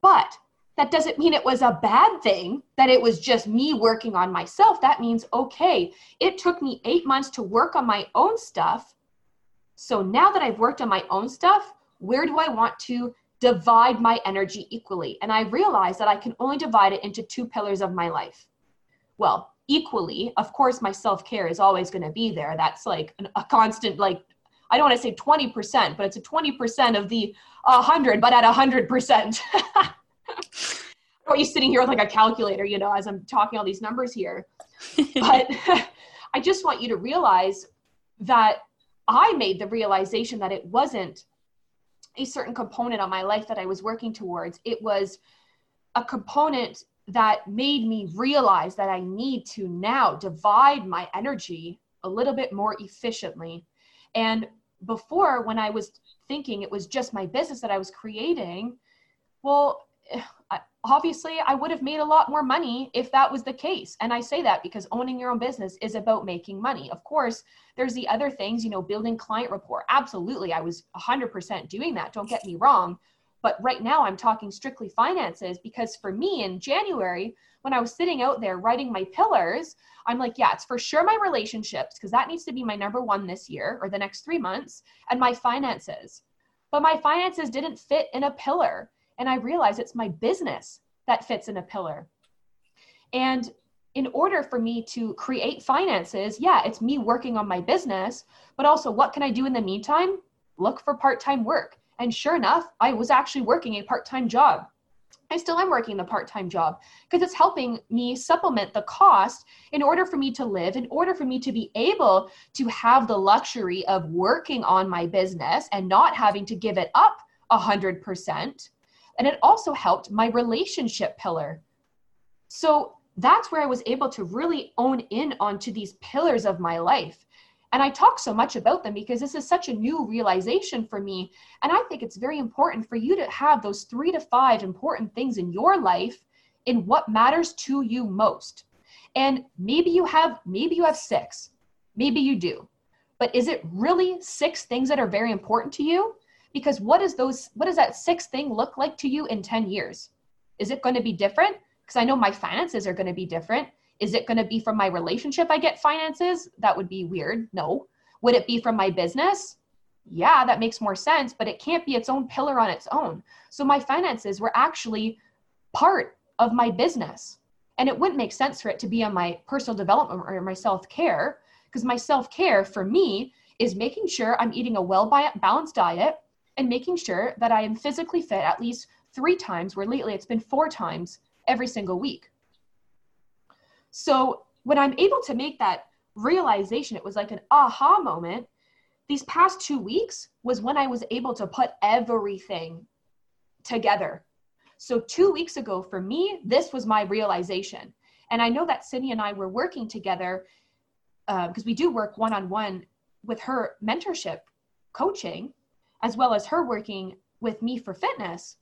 S2: But that doesn't mean it was a bad thing that it was just me working on myself. That means okay it took me 8 months to work on my own stuff. So now that i've worked on my own stuff where do i want to divide my energy equally? And i realized that i can only divide it into two pillars of my life. Well equally of course my self-care is always going to be there that's like an, a constant like i don't want to say 20% but it's a 20% of the 100 but at 100% [LAUGHS] or you sitting here with like a calculator, you know, as I'm talking all these numbers here. [LAUGHS] but [LAUGHS] I just want you to realize that I made the realization that it wasn't a certain component of my life that I was working towards. It was a component that made me realize that I need to now divide my energy a little bit more efficiently. And before, when I was thinking it was just my business that I was creating, well, [SIGHS] obviously I would have made a lot more money if that was the case. And I say that because owning your own business is about making money. Of course, there's the other things, you know, building client rapport. Absolutely, I was 100% doing that. Don't get me wrong. But right now, I'm talking strictly finances because for me in January, when I was sitting out there writing my pillars, I'm like, yeah, it's for sure my relationships because that needs to be my number one this year or the next three months, and my finances. But my finances didn't fit in a pillar and I realize it's my business that fits in a pillar. And in order for me to create finances, yeah, it's me working on my business, but also what can I do in the meantime? Look for part time work. And sure enough, I was actually working a part time job. I still am working the part time job because it's helping me supplement the cost in order for me to live, in order for me to be able to have the luxury of working on my business and not having to give it up 100%. And it also helped my relationship pillar. So that's where I was able to really own in onto these pillars of my life. And I talk so much about them because this is such a new realization for me. And I think it's very important for you to have those three to five important things in your life in what matters to you most. And maybe you have maybe you have 6. Maybe you do. But is it really six things that are very important to you? because what is those what does that sixth thing look like to you in 10 years is it going to be different because i know my finances are going to be different is it going to be from my relationship i get finances? That would be weird no. Would it be from my business? Yeah that makes more sense but it can't be its own pillar on its own. So my finances were actually part of my business and it wouldn't make sense for it to be on my personal development or my self-care because my self-care for me is making sure i'm eating a well balanced diet and making sure that I am physically fit at least three times, where lately it's been four times every single week. So when I'm able to make that realization, it was like an aha moment these past two weeks was when I was able to put everything together. So, two weeks ago, for me, this was my realization. And I know that Sydney and I were working together because uh, we do work one on one with her mentorship coaching, as well as her working with me for fitness.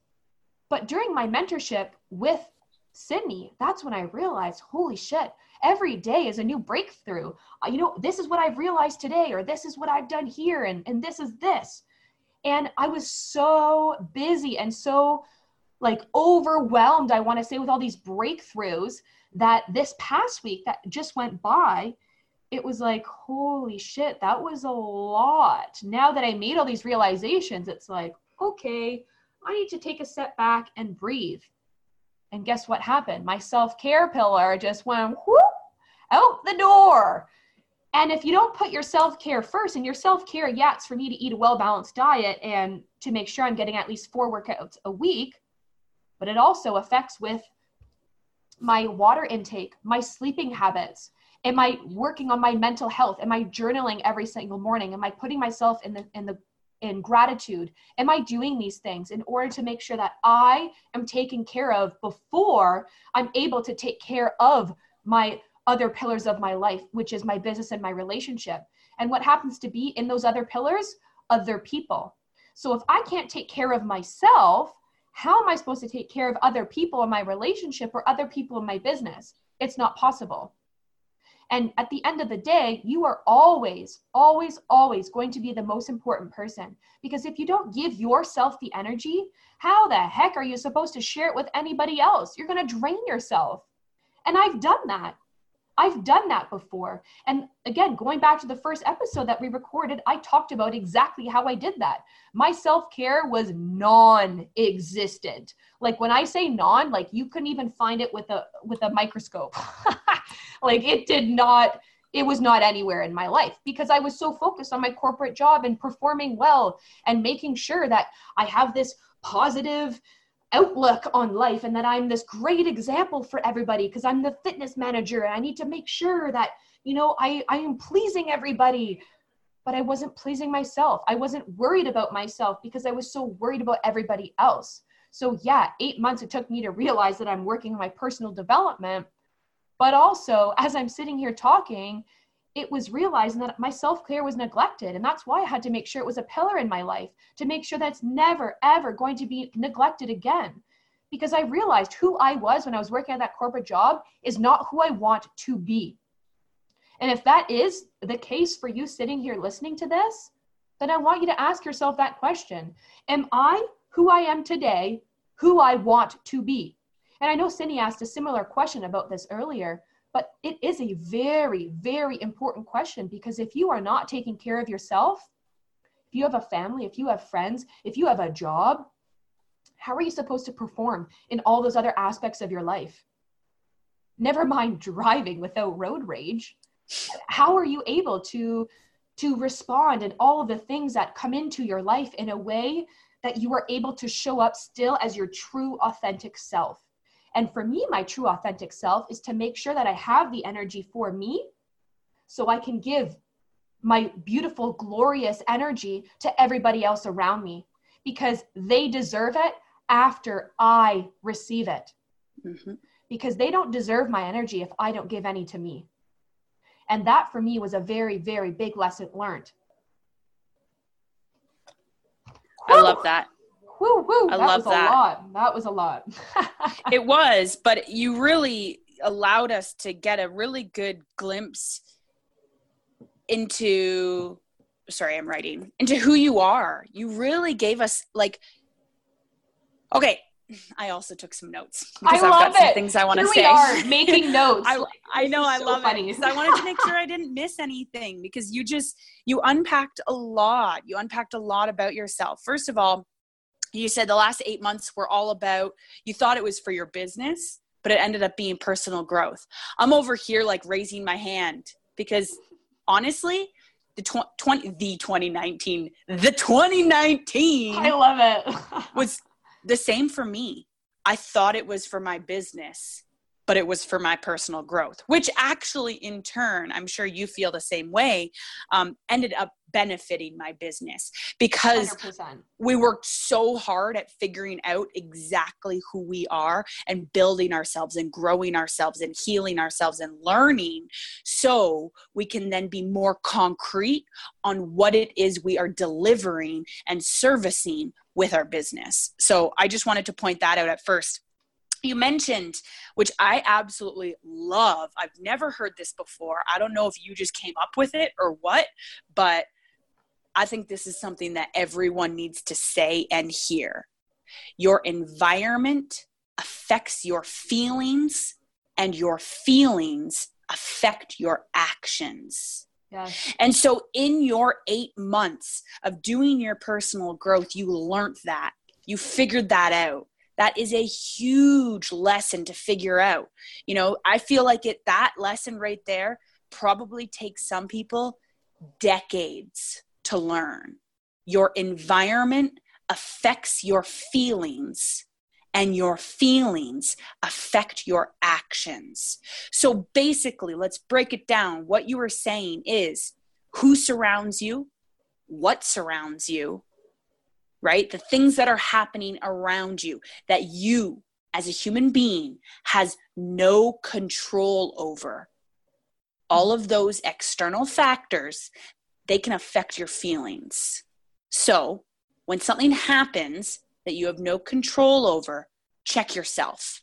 S2: But during my mentorship with Sydney, that's when I realized, holy shit, every day is a new breakthrough. Uh, you know, this is what I've realized today, or this is what I've done here, and, and this is this. And I was so busy and so like overwhelmed, I want to say, with all these breakthroughs that this past week that just went by, it was like, holy shit, that was a lot. Now that I made all these realizations, it's like, okay, I need to take a step back and breathe. And guess what happened? My self care pillar just went whoop, out the door. And if you don't put your self care first, and your self care, yeah, it's for me to eat a well balanced diet and to make sure I'm getting at least four workouts a week, but it also affects with my water intake, my sleeping habits. Am I working on my mental health? Am I journaling every single morning? Am I putting myself in the in the in gratitude? Am I doing these things in order to make sure that I am taken care of before I'm able to take care of my other pillars of my life, which is my business and my relationship? And what happens to be in those other pillars? Other people. So if I can't take care of myself, how am I supposed to take care of other people in my relationship or other people in my business? It's not possible. And at the end of the day, you are always, always, always going to be the most important person. Because if you don't give yourself the energy, how the heck are you supposed to share it with anybody else? You're going to drain yourself. And I've done that. I've done that before. And again, going back to the first episode that we recorded, I talked about exactly how I did that. My self care was non existent. Like when I say non, like you couldn't even find it with a with a microscope. [LAUGHS] like it did not it was not anywhere in my life because I was so focused on my corporate job and performing well and making sure that I have this positive outlook on life and that I'm this great example for everybody because I'm the fitness manager and I need to make sure that you know I I am pleasing everybody but I wasn't pleasing myself. I wasn't worried about myself because I was so worried about everybody else. So yeah, 8 months it took me to realize that I'm working on my personal development but also as I'm sitting here talking it was realizing that my self-care was neglected and that's why i had to make sure it was a pillar in my life to make sure that's never ever going to be neglected again. Because i realized who i was when i was working at that corporate job is not who i want to be. And if that is the case for you sitting here listening to this then i want you to ask yourself that question. Am i who i am today who i want to be and i know Sydney asked a similar question about this earlier but it is a very, very important question because if you are not taking care of yourself, if you have a family, if you have friends, if you have a job, how are you supposed to perform in all those other aspects of your life? Never mind [LAUGHS] driving without road rage. How are you able to to respond and all of the things that come into your life in a way that you are able to show up still as your true authentic self? And for me, my true authentic self is to make sure that I have the energy for me so I can give my beautiful, glorious energy to everybody else around me because they deserve it after I receive it. Mm-hmm. Because they don't deserve my energy if I don't give any to me. And that for me was a very, very big lesson learned.
S1: I love that.
S2: Woo, woo. I that love was that. a lot. That was a lot. [LAUGHS]
S1: it was, but you really allowed us to get a really good glimpse into sorry, I'm writing into who you are. You really gave us like okay, I also took some notes
S2: because I love I've got it. some
S1: things I want to
S2: say. We are making [LAUGHS] notes.
S1: I, I know I so love funny. it. I wanted to make sure I didn't miss anything because you just you unpacked a lot. You unpacked a lot about yourself. First of all, you said the last eight months were all about you thought it was for your business but it ended up being personal growth. I'm over here like raising my hand because honestly the tw- 20 the 2019 the 2019
S2: i love it. [LAUGHS]
S1: was the same for me. I thought it was for my business but it was for my personal growth which actually in turn i'm sure you feel the same way um, ended up benefiting my business because 100%. we worked so hard at figuring out exactly who we are and building ourselves and growing ourselves and healing ourselves and learning so we can then be more concrete on what it is we are delivering and servicing with our business. So I just wanted to point that out at first you mentioned which i absolutely love. I've never heard this before. I don't know if you just came up with it or what but i think this is something that everyone needs to say and hear. Your environment affects your feelings and your feelings affect your actions. Yes. and so in your eight months of doing your personal growth you learned that. You figured that out that is a huge lesson to figure out you know i feel like it that lesson right there probably takes some people decades to learn your environment affects your feelings and your feelings affect your actions. So basically, let's break it down. What you were saying is who surrounds you, what surrounds you, right? The things that are happening around you that you as a human being has no control over. All of those external factors, they can affect your feelings. So, when something happens that you have no control over, check yourself,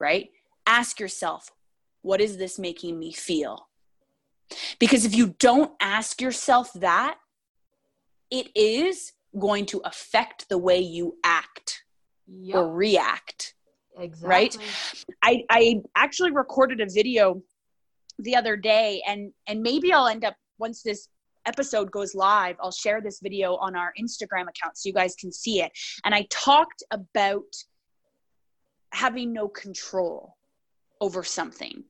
S1: right? Ask yourself, what is this making me feel? Because if you don't ask yourself that, it is going to affect the way you act yep. or react. Exactly. Right? I, I actually recorded a video the other day and and maybe I'll end up once this episode goes live, I'll share this video on our Instagram account so you guys can see it. And I talked about having no control over something.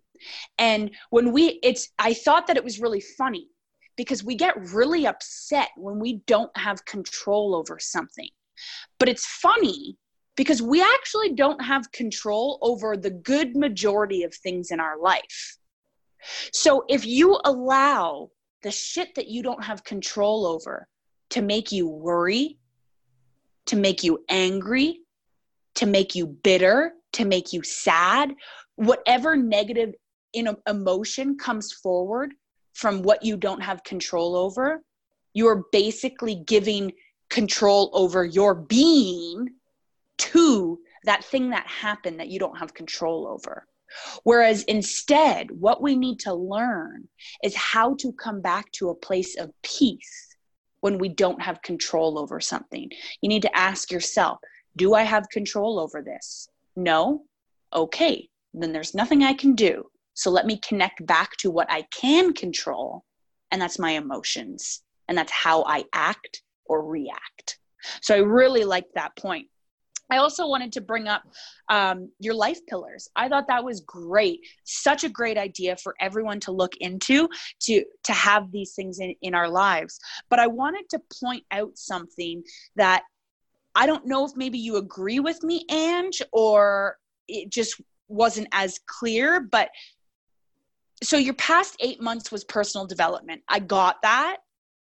S1: And when we it's I thought that it was really funny because we get really upset when we don't have control over something. But it's funny because we actually don't have control over the good majority of things in our life. So if you allow the shit that you don't have control over to make you worry, to make you angry, to make you bitter, to make you sad, whatever negative emotion comes forward, from what you don't have control over, you're basically giving control over your being to that thing that happened that you don't have control over. Whereas instead, what we need to learn is how to come back to a place of peace when we don't have control over something. You need to ask yourself Do I have control over this? No? Okay, then there's nothing I can do. So let me connect back to what I can control, and that's my emotions, and that's how I act or react. So I really liked that point. I also wanted to bring up um, your life pillars. I thought that was great. Such a great idea for everyone to look into to to have these things in, in our lives. But I wanted to point out something that I don't know if maybe you agree with me, Ange, or it just wasn't as clear. But so your past eight months was personal development. I got that.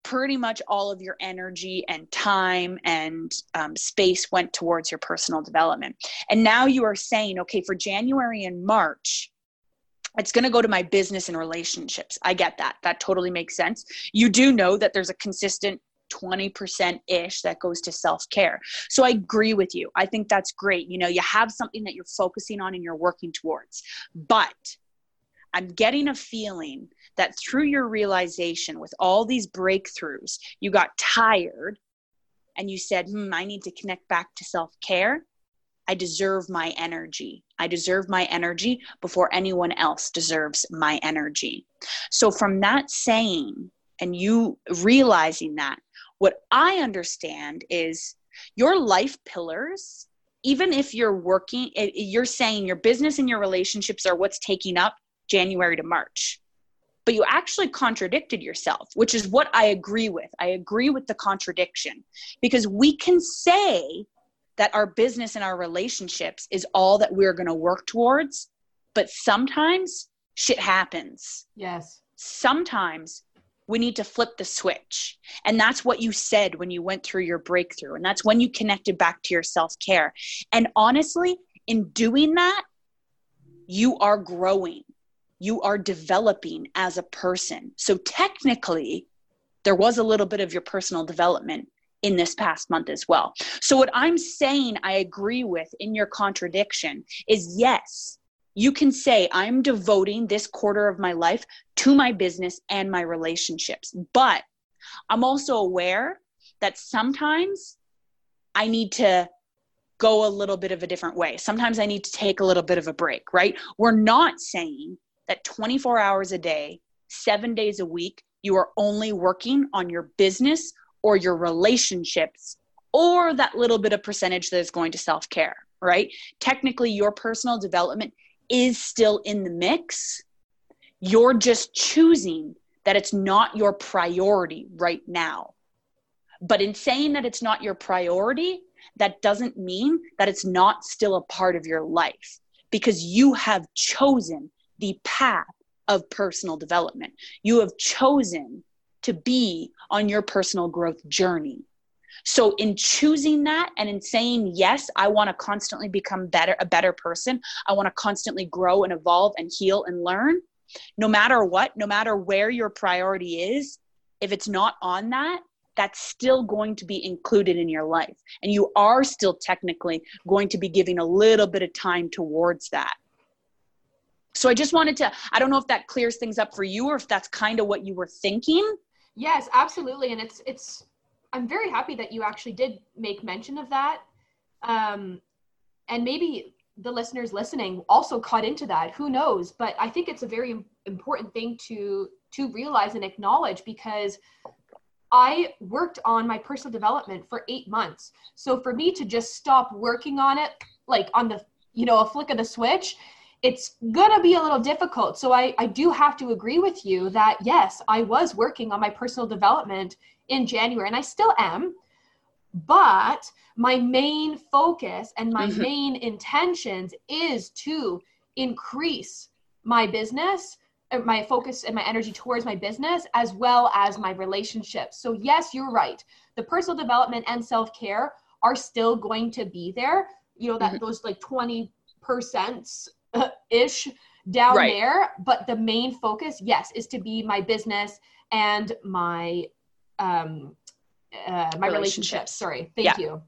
S1: Pretty much all of your energy and time and um, space went towards your personal development. And now you are saying, okay, for January and March, it's going to go to my business and relationships. I get that. That totally makes sense. You do know that there's a consistent 20% ish that goes to self care. So I agree with you. I think that's great. You know, you have something that you're focusing on and you're working towards. But I'm getting a feeling that through your realization with all these breakthroughs, you got tired and you said, hmm, I need to connect back to self care. I deserve my energy. I deserve my energy before anyone else deserves my energy. So, from that saying, and you realizing that, what I understand is your life pillars, even if you're working, you're saying your business and your relationships are what's taking up January to March. But you actually contradicted yourself, which is what I agree with. I agree with the contradiction because we can say that our business and our relationships is all that we're going to work towards, but sometimes shit happens.
S2: Yes.
S1: Sometimes we need to flip the switch. And that's what you said when you went through your breakthrough. And that's when you connected back to your self care. And honestly, in doing that, you are growing, you are developing as a person. So technically, there was a little bit of your personal development in this past month as well. So, what I'm saying I agree with in your contradiction is yes, you can say, I'm devoting this quarter of my life to my business and my relationships. But I'm also aware that sometimes I need to go a little bit of a different way. Sometimes I need to take a little bit of a break, right? We're not saying that 24 hours a day, seven days a week, you are only working on your business or your relationships or that little bit of percentage that is going to self care, right? Technically, your personal development is still in the mix. You're just choosing that it's not your priority right now. But in saying that it's not your priority, that doesn't mean that it's not still a part of your life because you have chosen the path of personal development. You have chosen to be on your personal growth journey. So in choosing that and in saying yes, I want to constantly become better a better person. I want to constantly grow and evolve and heal and learn. No matter what, no matter where your priority is, if it's not on that, that's still going to be included in your life. And you are still technically going to be giving a little bit of time towards that. So I just wanted to, I don't know if that clears things up for you or if that's kind of what you were thinking.
S2: Yes, absolutely. And it's, it's, I'm very happy that you actually did make mention of that. Um, and maybe the listeners listening also caught into that who knows but i think it's a very important thing to to realize and acknowledge because i worked on my personal development for eight months so for me to just stop working on it like on the you know a flick of the switch it's gonna be a little difficult so i i do have to agree with you that yes i was working on my personal development in january and i still am but my main focus and my mm-hmm. main intentions is to increase my business my focus and my energy towards my business as well as my relationships so yes you're right the personal development and self-care are still going to be there you know that mm-hmm. those like 20 percent ish down right. there but the main focus yes is to be my business and my um uh, my relationships. relationships. Sorry. Thank yeah. you.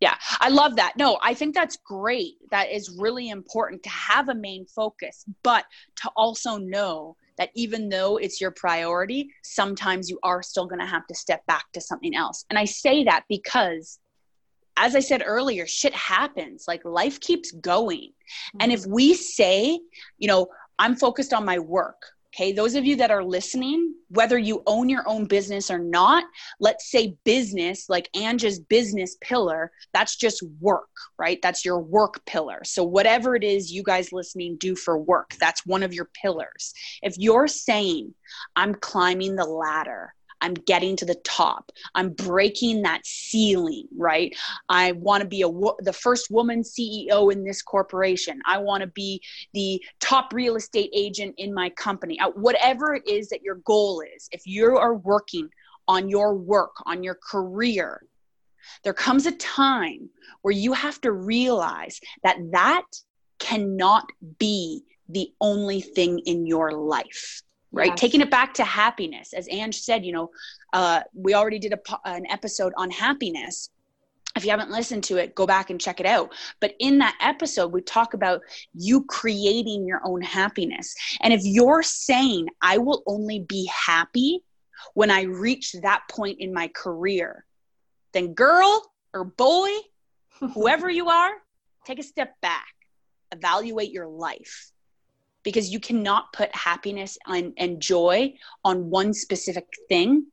S1: Yeah, I love that. No, I think that's great. That is really important to have a main focus, but to also know that even though it's your priority, sometimes you are still going to have to step back to something else. And I say that because as I said earlier, shit happens. Like life keeps going. Mm-hmm. And if mm-hmm. we say, you know, I'm focused on my work, Okay, those of you that are listening, whether you own your own business or not, let's say business, like Ange's business pillar, that's just work, right? That's your work pillar. So, whatever it is you guys listening do for work, that's one of your pillars. If you're saying, I'm climbing the ladder, I'm getting to the top. I'm breaking that ceiling, right? I want to be a the first woman CEO in this corporation. I want to be the top real estate agent in my company. Whatever it is that your goal is, if you are working on your work, on your career, there comes a time where you have to realize that that cannot be the only thing in your life right? Yes. taking it back to happiness. As ange said you know uh, we already did a, an episode on happiness. If you haven't listened to it go back and check it out. But in that episode we talk about you creating your own happiness. And if you're saying i will only be happy when i reach that point in my career then girl or boy [LAUGHS] whoever you are take a step back. Evaluate your life because you cannot put happiness and, and joy on one specific thing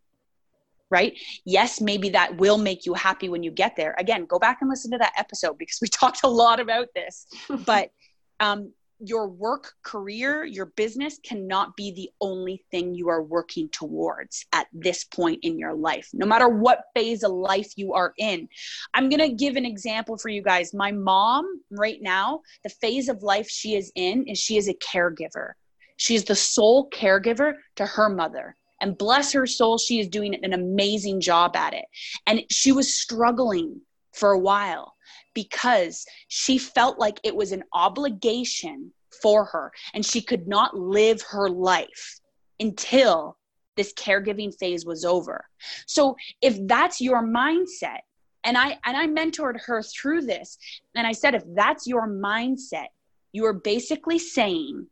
S1: right? Yes maybe that will make you happy when you get there. Again go back and listen to that episode because we [LAUGHS] talked a lot about this. [LAUGHS] But um, your work career, your business cannot be the only thing you are working towards at this point in your life, no matter what phase of life you are in. I'm going to give an example for you guys. My mom, right now, the phase of life she is in is she is a caregiver. She is the sole caregiver to her mother And bless her soul, she is doing an amazing job at it. And she was struggling for a while because she felt like it was an obligation for her and she could not live her life until this caregiving phase was over. So if that's your mindset, and I and I mentored her through this, and I said if that's your mindset, you are basically saying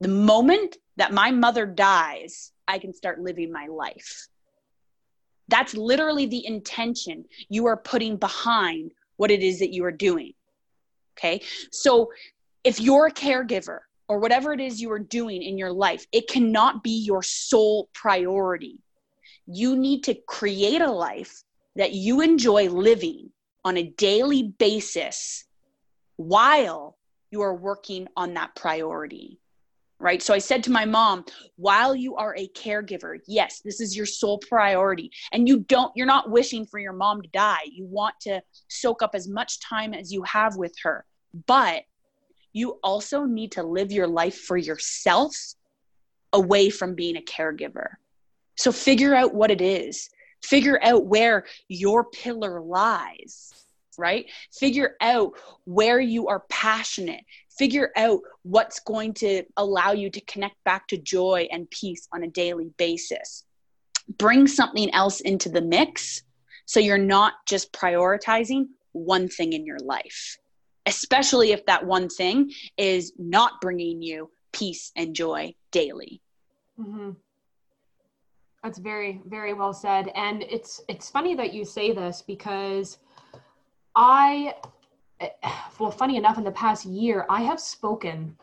S1: the moment that my mother dies, I can start living my life. That's literally the intention you are putting behind what it is that you are doing. Okay. So if you're a caregiver or whatever it is you are doing in your life, it cannot be your sole priority. You need to create a life that you enjoy living on a daily basis while you are working on that priority right? So I said to my mom, while you are a caregiver, yes, this is your sole priority. And you don't, you're not wishing for your mom to die. You want to soak up as much time as you have with her. But you also need to live your life for yourself away from being a caregiver. So figure out what it is, figure out where your pillar lies right? Figure out where you are passionate. Figure out what's going to allow you to connect back to joy and peace on a daily basis. Bring something else into the mix so you're not just prioritizing one thing in your life, especially if that one thing is not bringing you peace and joy daily.
S2: Mm-hmm. That's very, very well said. And it's it's funny that you say this because I, [SIGHS] well, funny enough, in the past year, I have spoken,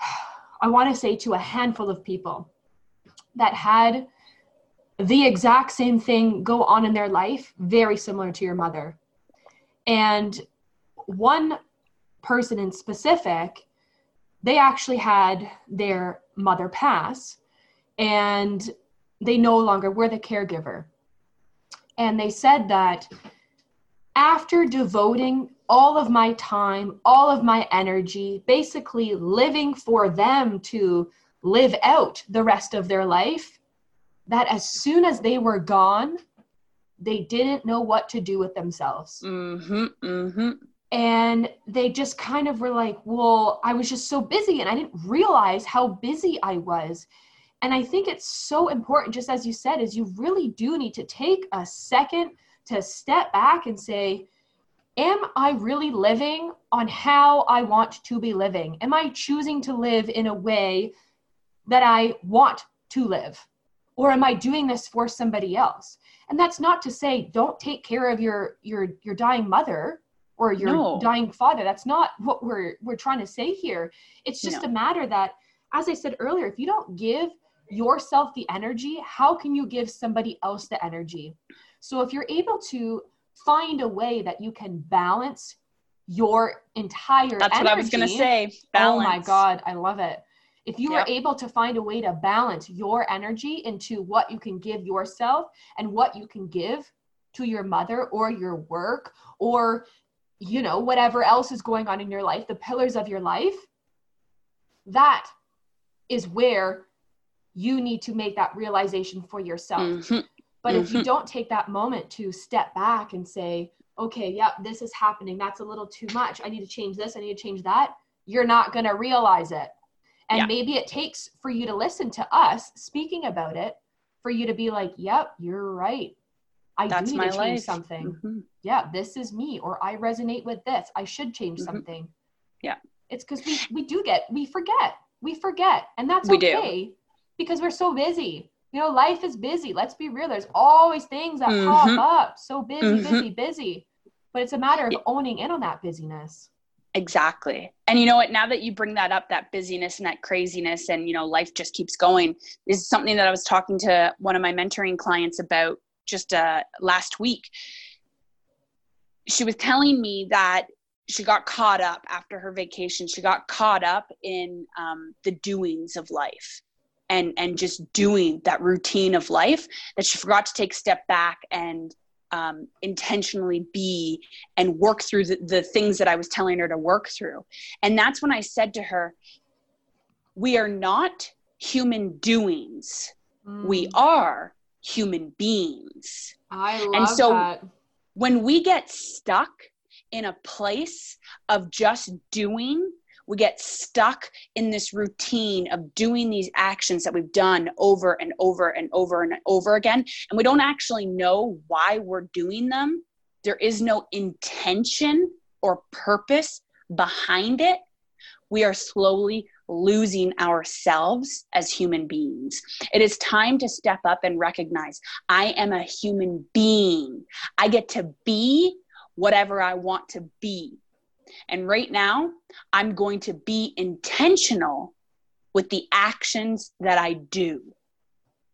S2: [SIGHS] I want to say to a handful of people that had the exact same thing go on in their life, very similar to your mother. And one person in specific, they actually had their mother pass and they no longer were the caregiver. And they said that after devoting all of my time, all of my energy, basically living for them to live out the rest of their life, that as soon as they were gone, they didn't know what to do with themselves.
S1: Mm-hmm, mm-hmm.
S2: And they just kind of were like, well, I was just so busy and I didn't realize how busy I was. And I think it's so important, just as you said, is you really do need to take a second to step back and say, Am I really living on how I want to be living? Am I choosing to live in a way that I want to live? Or am I doing this for somebody else? And that's not to say don't take care of your your your dying mother or your no. dying father. That's not what we're we're trying to say here. It's just no. a matter that as I said earlier, if you don't give yourself the energy, how can you give somebody else the energy? So if you're able to find a way that you can balance your entire
S1: That's
S2: energy,
S1: what I was going to say. Balance.
S2: Oh my god, I love it. If you yep. are able to find a way to balance your energy into what you can give yourself and what you can give to your mother or your work or you know whatever else is going on in your life, the pillars of your life, that is where you need to make that realization for yourself. Mm-hmm. But mm-hmm. if you mm-hmm. don't take that moment to step back and say, okay, yep, this is happening. That's a little too much. I need to change this. I need to change that. You're not going to realize it. And yeah. maybe it takes for you to listen to us speaking about it for you to be like, yep, you're right. I That's do need to change life. something. Mm-hmm. Yeah, this is me, or I resonate with this. I should change mm-hmm. something.
S1: Yeah.
S2: It's because we, we do get, we forget. We forget. And that's we okay do. because we're so busy you know, life is busy. Let's be real. There's always things that mm-hmm. pop up. So busy, mm-hmm. busy, busy. But it's a matter of owning in on that busyness.
S1: Exactly. And you know what? Now that you bring that up, that busyness and that craziness, and you know, life just keeps going, is something that I was talking to one of my mentoring clients about just uh, last week. She was telling me that she got caught up after her vacation. She got caught up in um, the doings of life and and just doing that routine of life that she forgot to take a step back and um, intentionally be and work through the, the things that I was telling her to work through. And that's when I said to her, We are not human doings, Mm. We are human beings.
S2: I love and so that.
S1: when we get stuck in a place of just doing, we get stuck in this routine of doing these actions that we've done over and over and over and over again. And we don't actually know why we're doing them. There is no intention or purpose behind it. We are slowly losing ourselves as human beings. It is time to step up and recognize I am a human being. I get to be whatever I want to be. And right now, I'm going to be intentional with the actions that I do.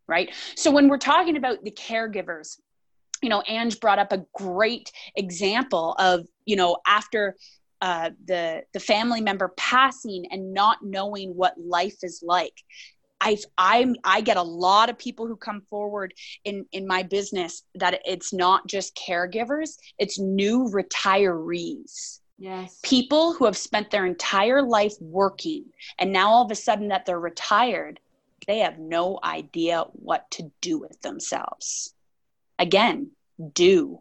S1: Right. So when we're talking about the caregivers, you know, Ange brought up a great example of, you know, after uh, the the family member passing and not knowing what life is like. I I I get a lot of people who come forward in in my business that it's not just caregivers, it's new retirees.
S2: Yes.
S1: People who have spent their entire life working and now all of a sudden that they're retired, they have no idea what to do with themselves. Again, do,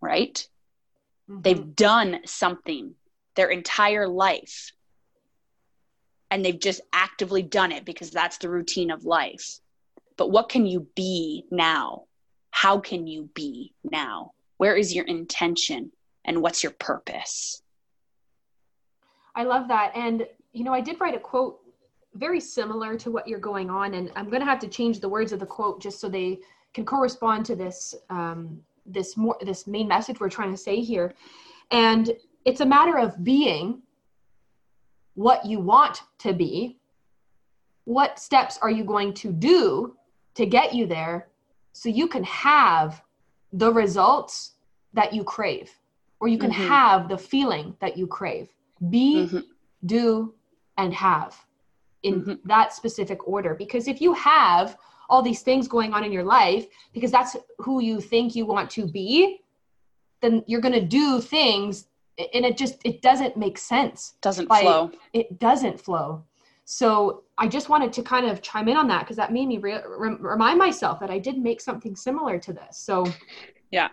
S1: right? Mm-hmm. They've done something their entire life and they've just actively done it because that's the routine of life. But what can you be now? How can you be now? Where is your intention and what's your purpose?
S2: I love that. And, you know, I did write a quote very similar to what you're going on, and I'm going to have to change the words of the quote just so they can correspond to this um, this more this main message we're trying to say here and it's a matter of being what you want to be what steps are you going to do to get you there so you can have the results that you crave or you can mm-hmm. have the feeling that you crave. Be mm-hmm. do and have in mm-hmm. that specific order. Because if you have all these things going on in your life because that's who you think you want to be then you're going to do things and it just it doesn't make sense.
S1: Doesn't flow.
S2: it doesn't flow. So i just wanted to kind of chime in on that because that made me re- re- remind myself that i did make something similar to this. So
S1: yeah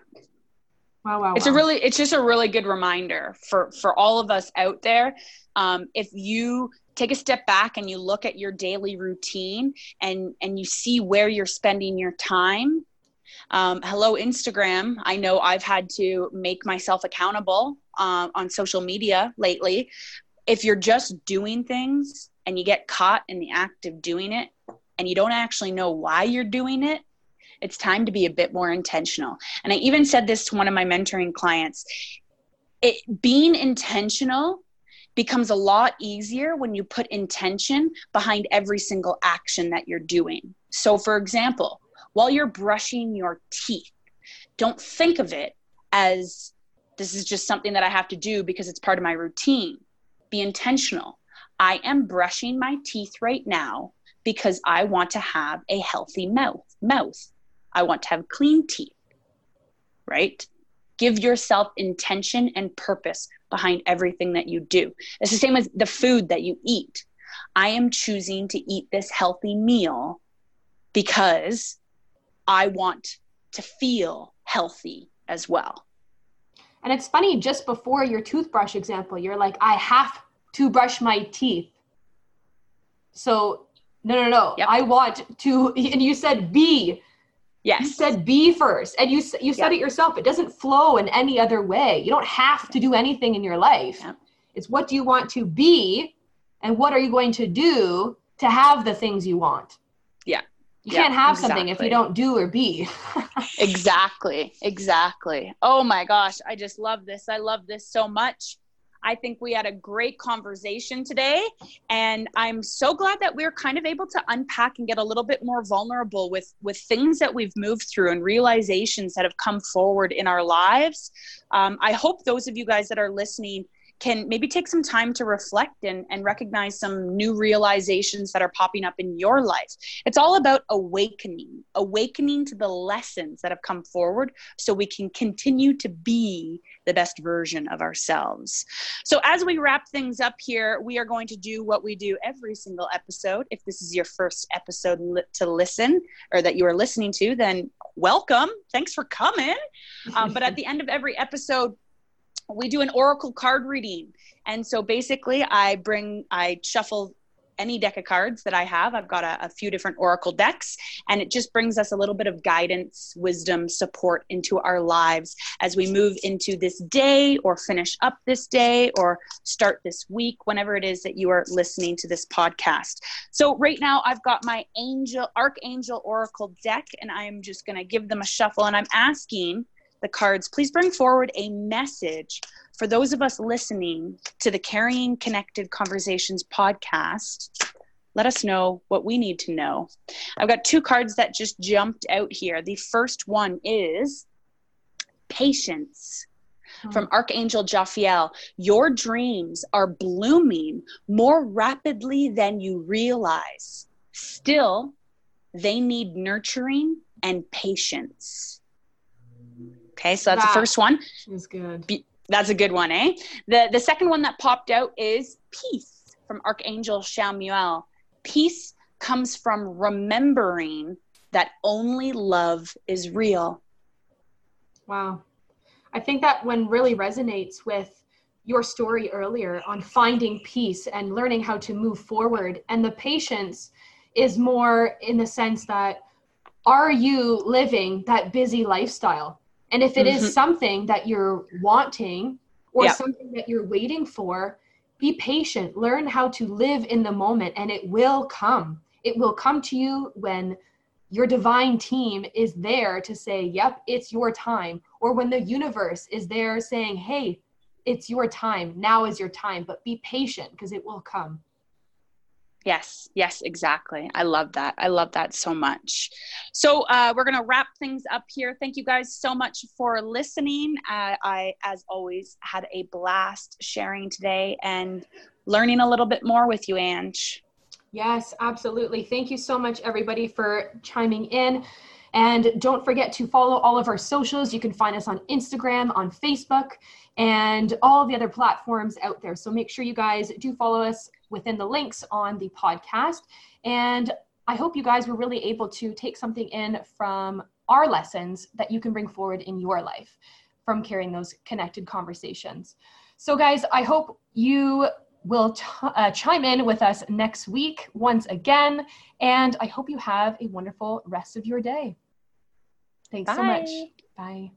S2: wow wow
S1: it's
S2: wow.
S1: a really it's just a really good reminder for for all of us out there. Um, if you take a step back and you look at your daily routine and and you see where you're spending your time um, hello instagram. I know i've had to make myself accountable uh, on social media lately. If you're just doing things and you get caught in the act of doing it and you don't actually know why you're doing it it's time to be a bit more intentional and i even said this to one of my mentoring clients it being intentional becomes a lot easier when you put intention behind every single action that you're doing. So, for example, while you're brushing your teeth, don't think of it as this is just something that I have to do because it's part of my routine. Be intentional. I am brushing my teeth right now because I want to have a healthy mouth. Mouth. I want to have clean teeth. Right? Give yourself intention and purpose behind everything that you do. It's the same as the food that you eat. I am choosing to eat this healthy meal because I want to feel healthy as well.
S2: And it's funny, just before your toothbrush example, you're like, I have to brush my teeth. So, no, no, no. Yep. I want to, [LAUGHS] and you said be
S1: Yes.
S2: You said be first, and you you said it yourself. It doesn't flow in any other way. You don't have to do anything in your life. It's what do you want to be, and what are you going to do to have the things you want.
S1: Yeah.
S2: You can't have exactly. something if you don't do or be.
S1: exactly. Exactly. Oh my gosh, I just love this. I love this so much. I think we had a great conversation today. And I'm so glad that we're kind of able to unpack and get a little bit more vulnerable with, with things that we've moved through and realizations that have come forward in our lives. Um, I hope those of you guys that are listening can maybe take some time to reflect and, and recognize some new realizations that are popping up in your life. It's all about awakening, awakening to the lessons that have come forward so we can continue to be the best version of ourselves. So, as we wrap things up here, we are going to do what we do every single episode. If this is your first episode to listen or that you are listening to, then welcome. Thanks for coming. Um, but at the end of every episode, we do an oracle card reading. And so basically i bring i shuffle any deck of cards that i have. I've got a, a, few different oracle decks and it just brings us a little bit of guidance wisdom support into our lives as we move into this day or finish up this day or start this week whenever it is that you are listening to this podcast. So right now i've got my angel archangel oracle deck and i'm just going to give them a shuffle and i'm asking the cards, please bring forward a message for those of us listening to the Carrying Connected Conversations podcast. Let us know what we need to know. I've got two cards that just jumped out here. The first one is patience hmm. from Archangel Jophiel. Your dreams are blooming more rapidly than you realize. Still, they need nurturing and patience. Okay, so that's that the first one.
S2: Is good.
S1: Be- that's a good one, eh? The the second one that popped out is peace from Archangel Chamuel. Peace comes from remembering that only love is real.
S2: Wow. I think that one really resonates with your story earlier on finding peace and learning how to move forward. And the patience is more in the sense that are you living that busy lifestyle? And if it mm-hmm. is something that you're wanting or something that you're waiting for, be patient. Learn how to live in the moment and it will come. It will come to you when your divine team is there to say, Yep, it's your time. Or when the universe is there saying, Hey, it's your time. Now is your time. But be patient because it will come.
S1: Yes, yes, exactly. I love that. I love that so much. So uh, we're going to wrap things up here. Thank you guys so much for listening. Uh, I, as always, had a blast sharing today and learning a little bit more with you, Ange.
S2: Yes, absolutely. Thank you so much, everybody, for chiming in. And don't forget to follow all of our socials. You can find us on Instagram, on Facebook, and all the other platforms out there. So make sure you guys do follow us within the links on the podcast. And I hope you guys were really able to take something in from our lessons that you can bring forward in your life from carrying those connected conversations. So, guys, I hope you will ch- uh, chime in with us next week once again. And I hope you have a wonderful rest of your day. Thanks Bye. so much. Bye.